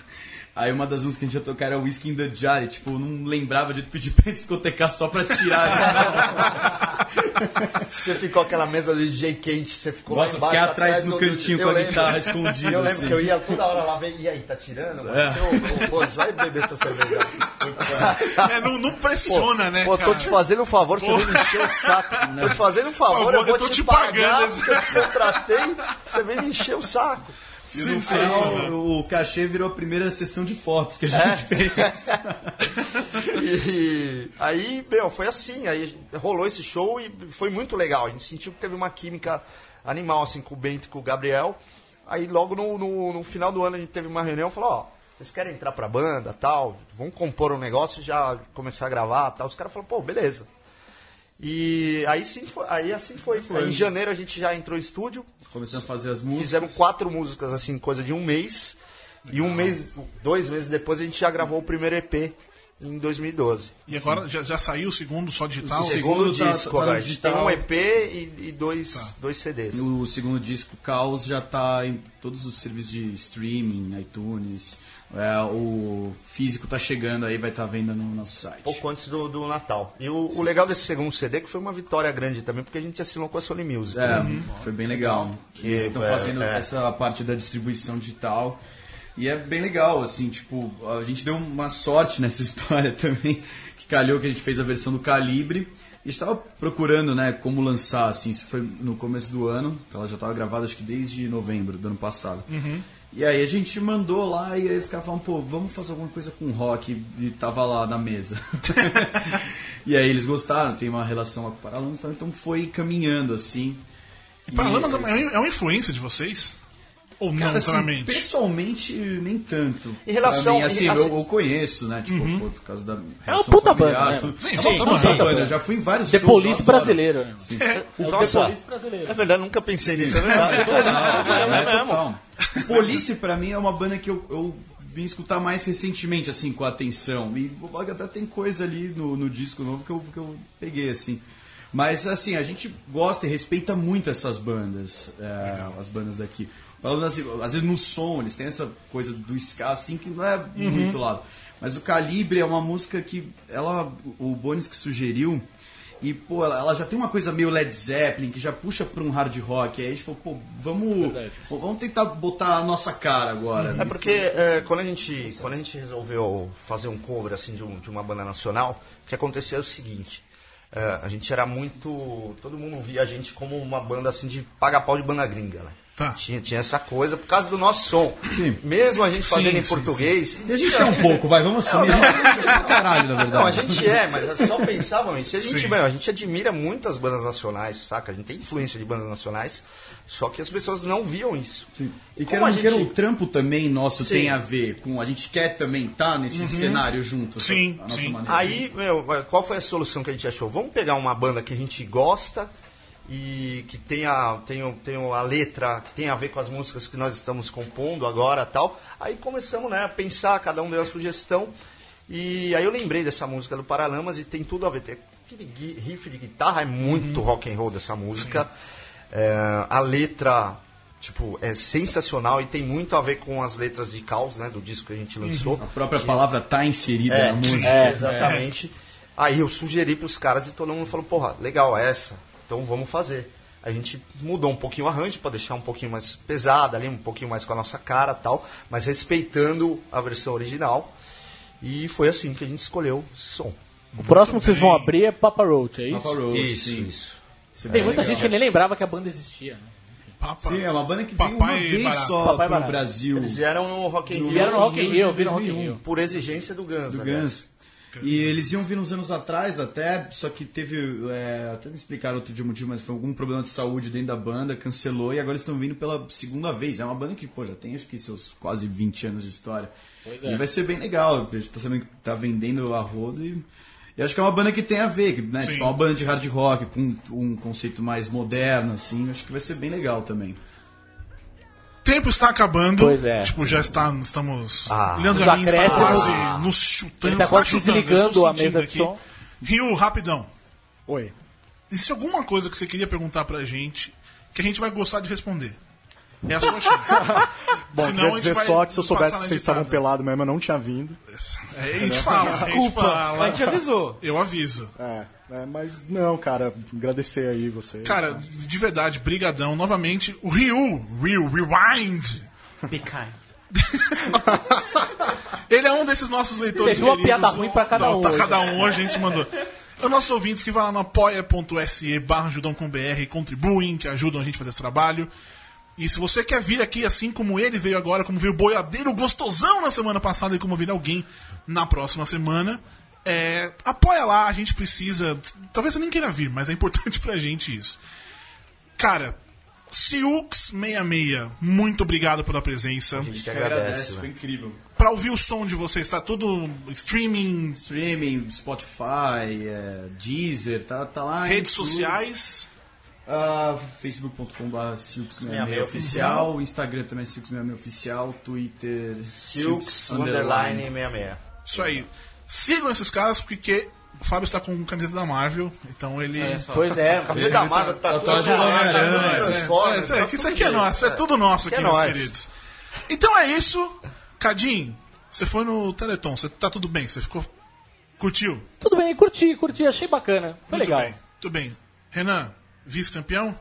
Aí uma das músicas que a gente ia tocar era Whiskey in the Jar. E, tipo, não lembrava de pedir pra discotecar só pra tirar. Você ficou aquela mesa de DJ quente, você ficou Nossa, lá embaixo. fiquei atrás atrás no do- cantinho com a lembro. guitarra escondida. Eu lembro assim. que eu ia toda hora lá ver, e aí, tá tirando? Mano? É. Você, ô, ô, Boris, vai beber sua cerveja. É, não, não pressiona, né? Pô, tô cara? te fazendo um favor, você vem me encher o saco. Tô te fazendo um favor, eu vou eu tô te, te pagar pagando. porque eu te contratei, você vem me encher o saco. No final, o, o cachê virou a primeira sessão de fotos que a É? gente fez. E aí, meu, foi assim, aí rolou esse show e foi muito legal. A gente sentiu que teve uma química animal, assim, com o Bento e com o Gabriel. Aí logo no, no, no final do ano a gente teve uma reunião e falou, ó, vocês querem entrar pra banda, tal, vamos compor um negócio e já começar a gravar, tal. Os caras falaram, pô, beleza. E aí sim foi, aí assim foi. Aí em janeiro a gente já entrou em estúdio, Começamos a fazer as músicas. Fizemos quatro músicas, assim, coisa de um mês. E um mês, dois meses depois, a gente já gravou o primeiro EP, em 2012. E agora já, já saiu o segundo só digital? O O segundo segundo tá- disco tá. A gente tem digital. um EP e, e dois, Tá. dois CDs. O segundo disco, Caos, já tá em todos os serviços de streaming, iTunes. É, o físico tá chegando aí, vai estar vendo no nosso site. Pouco antes do, do Natal. E o, o legal desse segundo CD é que foi uma vitória grande também, porque a gente assinou com a Sony Music. É, né? foi bem legal. Que, Eles estão é, fazendo é. essa parte da distribuição digital. E é bem legal, assim, tipo, a gente deu uma sorte nessa história também, que calhou que a gente fez a versão do Calibre. E estava procurando, né, como lançar, assim, isso foi no começo do ano, ela já estava gravada acho que desde novembro do ano passado. E aí a gente mandou lá e aí os caras falaram, pô, vamos fazer alguma coisa com rock e tava lá na mesa. e aí eles gostaram, tem uma relação lá com o Paralamas, então foi caminhando assim. Paralamas E- é uma influência de vocês? Ou não, Cara, assim, necessariamente? pessoalmente, nem tanto. Em relação- mim, assim, em- eu, eu conheço, né? Tipo, Uhum. por causa da É uma relação puta familiar, banda, né? tudo. Sim, É sim, uma puta sim. banda, eu já fui em vários The shows, Police eu adoro. brasileiro. né? Sim. É o The Nossa. Police brasileiro. É verdade, nunca pensei nisso, é verdade. É, total. Police, pra mim, é uma banda que eu, eu vim escutar mais recentemente, assim, com atenção. E até tem coisa ali no, no disco novo que eu, que eu peguei, assim. Mas, assim, a gente gosta e respeita muito essas bandas, é, as bandas daqui. Falando assim, às vezes no som, eles têm essa coisa do ska, assim, que não é muito lado. Mas o Calibre é uma música que ela, o Bonis que sugeriu, e, pô, ela, ela já tem uma coisa meio Led Zeppelin, que já puxa pra um hard rock. Aí a gente falou, pô, vamos, pô, vamos tentar botar a nossa cara agora. É porque é, quando, a gente, quando a gente resolveu fazer um cover assim, de, um- de uma banda nacional, o que acontecia é o seguinte. é, a gente era muito. Todo mundo via a gente como uma banda assim de paga-pau de banda gringa, né? Tá. Tinha, tinha essa coisa por causa do nosso som. Sim. Mesmo a gente fazendo Sim, em sim, português. E a gente é um pouco, vai, vamos assumir. A gente é pra caralho, na verdade. Não, a gente é, mas só pensavam isso. A gente, meu, a gente admira muitas bandas nacionais, saca? A gente tem influência de bandas nacionais, só que as pessoas não viam isso. Sim. E Como quer não gente- o trampo também nosso Sim. tem a ver com. A gente quer também estar nesse cenário junto. Sim, a nossa sim. maneira. Aí, meu, qual foi a solução que a gente achou? Vamos pegar uma banda que a gente gosta e que tenha, tenha, tenha a letra que tem a ver com as músicas que nós estamos compondo agora tal. Aí começamos né, a pensar, cada um deu a sugestão. E aí eu lembrei dessa música do Paralamas e tem tudo a ver. Tem riff de guitarra, é muito rock and roll dessa música. É, a letra tipo, é sensacional e tem muito a ver com as letras de Caos, né, do disco que a gente lançou. A própria palavra tá inserida É, na música. é, exatamente. Aí eu sugeri pros caras e todo mundo falou, porra, legal essa, então vamos fazer. A gente mudou um pouquinho o arranjo para deixar um pouquinho mais pesada ali, um pouquinho mais com a nossa cara e tal, mas respeitando a versão original. E foi assim que a gente escolheu esse som. O próximo que vocês vão abrir é Papa Roach, é isso? Papa Roach, Isso, sim. isso. É Tem bem muita legal. gente que nem lembrava que a banda existia. Né? Papa- Sim, é uma banda que veio uma Papai vez Barato. só Papai pro Barato. Brasil. Eles vieram no Rock in Rio Vieram no Rock in Rio viram Rock in 2001. Rio. por exigência do Guns. do aliás. E eles iam vir uns anos atrás até, só que teve. É, até me explicaram outro dia o motivo, mas foi algum problema de saúde dentro da banda, cancelou e agora estão vindo pela segunda vez. É uma banda que, pô, já tem acho que seus quase 20 anos de história. Pois é. E vai ser bem legal. A gente tá sabendo que tá vendendo a rodo e. E acho que é uma banda que tem a ver, que, né? Sim. Tipo, é uma banda de hard rock com um conceito mais moderno, assim. Acho que vai ser bem legal também. Tempo está acabando. Pois é. Tipo, já está, estamos. Ah. Leandro Amin está quase nos chutando. Ele tá está quase chutando, desligando a mesa de som. Rio, rapidão. Oi. Existe alguma coisa que você queria perguntar pra gente que a gente vai gostar de responder? É a sua chance. Bom, Senão, queria a gente dizer só que se eu soubesse que vocês estavam pelados mesmo, eu não tinha vindo. É, a gente fala, a gente fala. A gente avisou. Eu aviso. É, é, mas não, cara, agradecer aí você. Cara, de verdade, brigadão. Novamente, o Ryu, Ryu, Rewind. Be kind. Ele é um desses nossos leitores Teve uma piada ruim pra cada Não, um Tá hoje, cada um, a gente mandou. Os nossos ouvintes que vão lá no apoia.se barra com BR e contribuem, que ajudam a gente a fazer esse trabalho. E se você quer vir aqui assim como ele veio agora, como veio o boiadeiro gostosão na semana passada e como vir alguém na próxima semana, é, apoia lá, a gente precisa. Talvez você nem queira vir, mas é importante pra gente isso. Cara, Siux66, muito obrigado pela presença. A gente que agradece. foi né? incrível. Pra ouvir o som de vocês, tá tudo streaming, Streaming, Spotify, é, Deezer, tá, tá lá. redes sociais. Ah, facebook.com.br Silks66 oficial, Instagram também Silks66 oficial, Twitter Silks, underline 66. Isso aí. Sigam esses caras porque o Fábio está com camiseta da Marvel, então ele. Pois é. Camisa da Marvel tá tatuagem toda do Homem-Aranha, toda É, é, tá que isso tudo aqui é nosso, é tudo nosso Que aqui, é meus queridos. Então é isso. Cadim, você foi no Teleton, você tá tudo bem, você ficou. Curtiu? Tudo bem, curti, curti, achei bacana. Foi Muito legal. bem. Tudo bem. Renan, vice-campeão?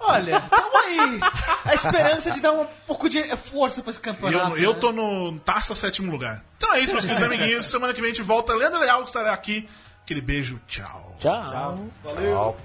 Olha, tamo aí. A esperança de dar um pouco de força pra esse campeonato. eu, eu né? tô no taça sétimo lugar. Então é isso, meus queridos amiguinhos. Semana que vem a gente volta. Leandro Leal estará aqui. Aquele beijo, tchau. Tchau. Tchau.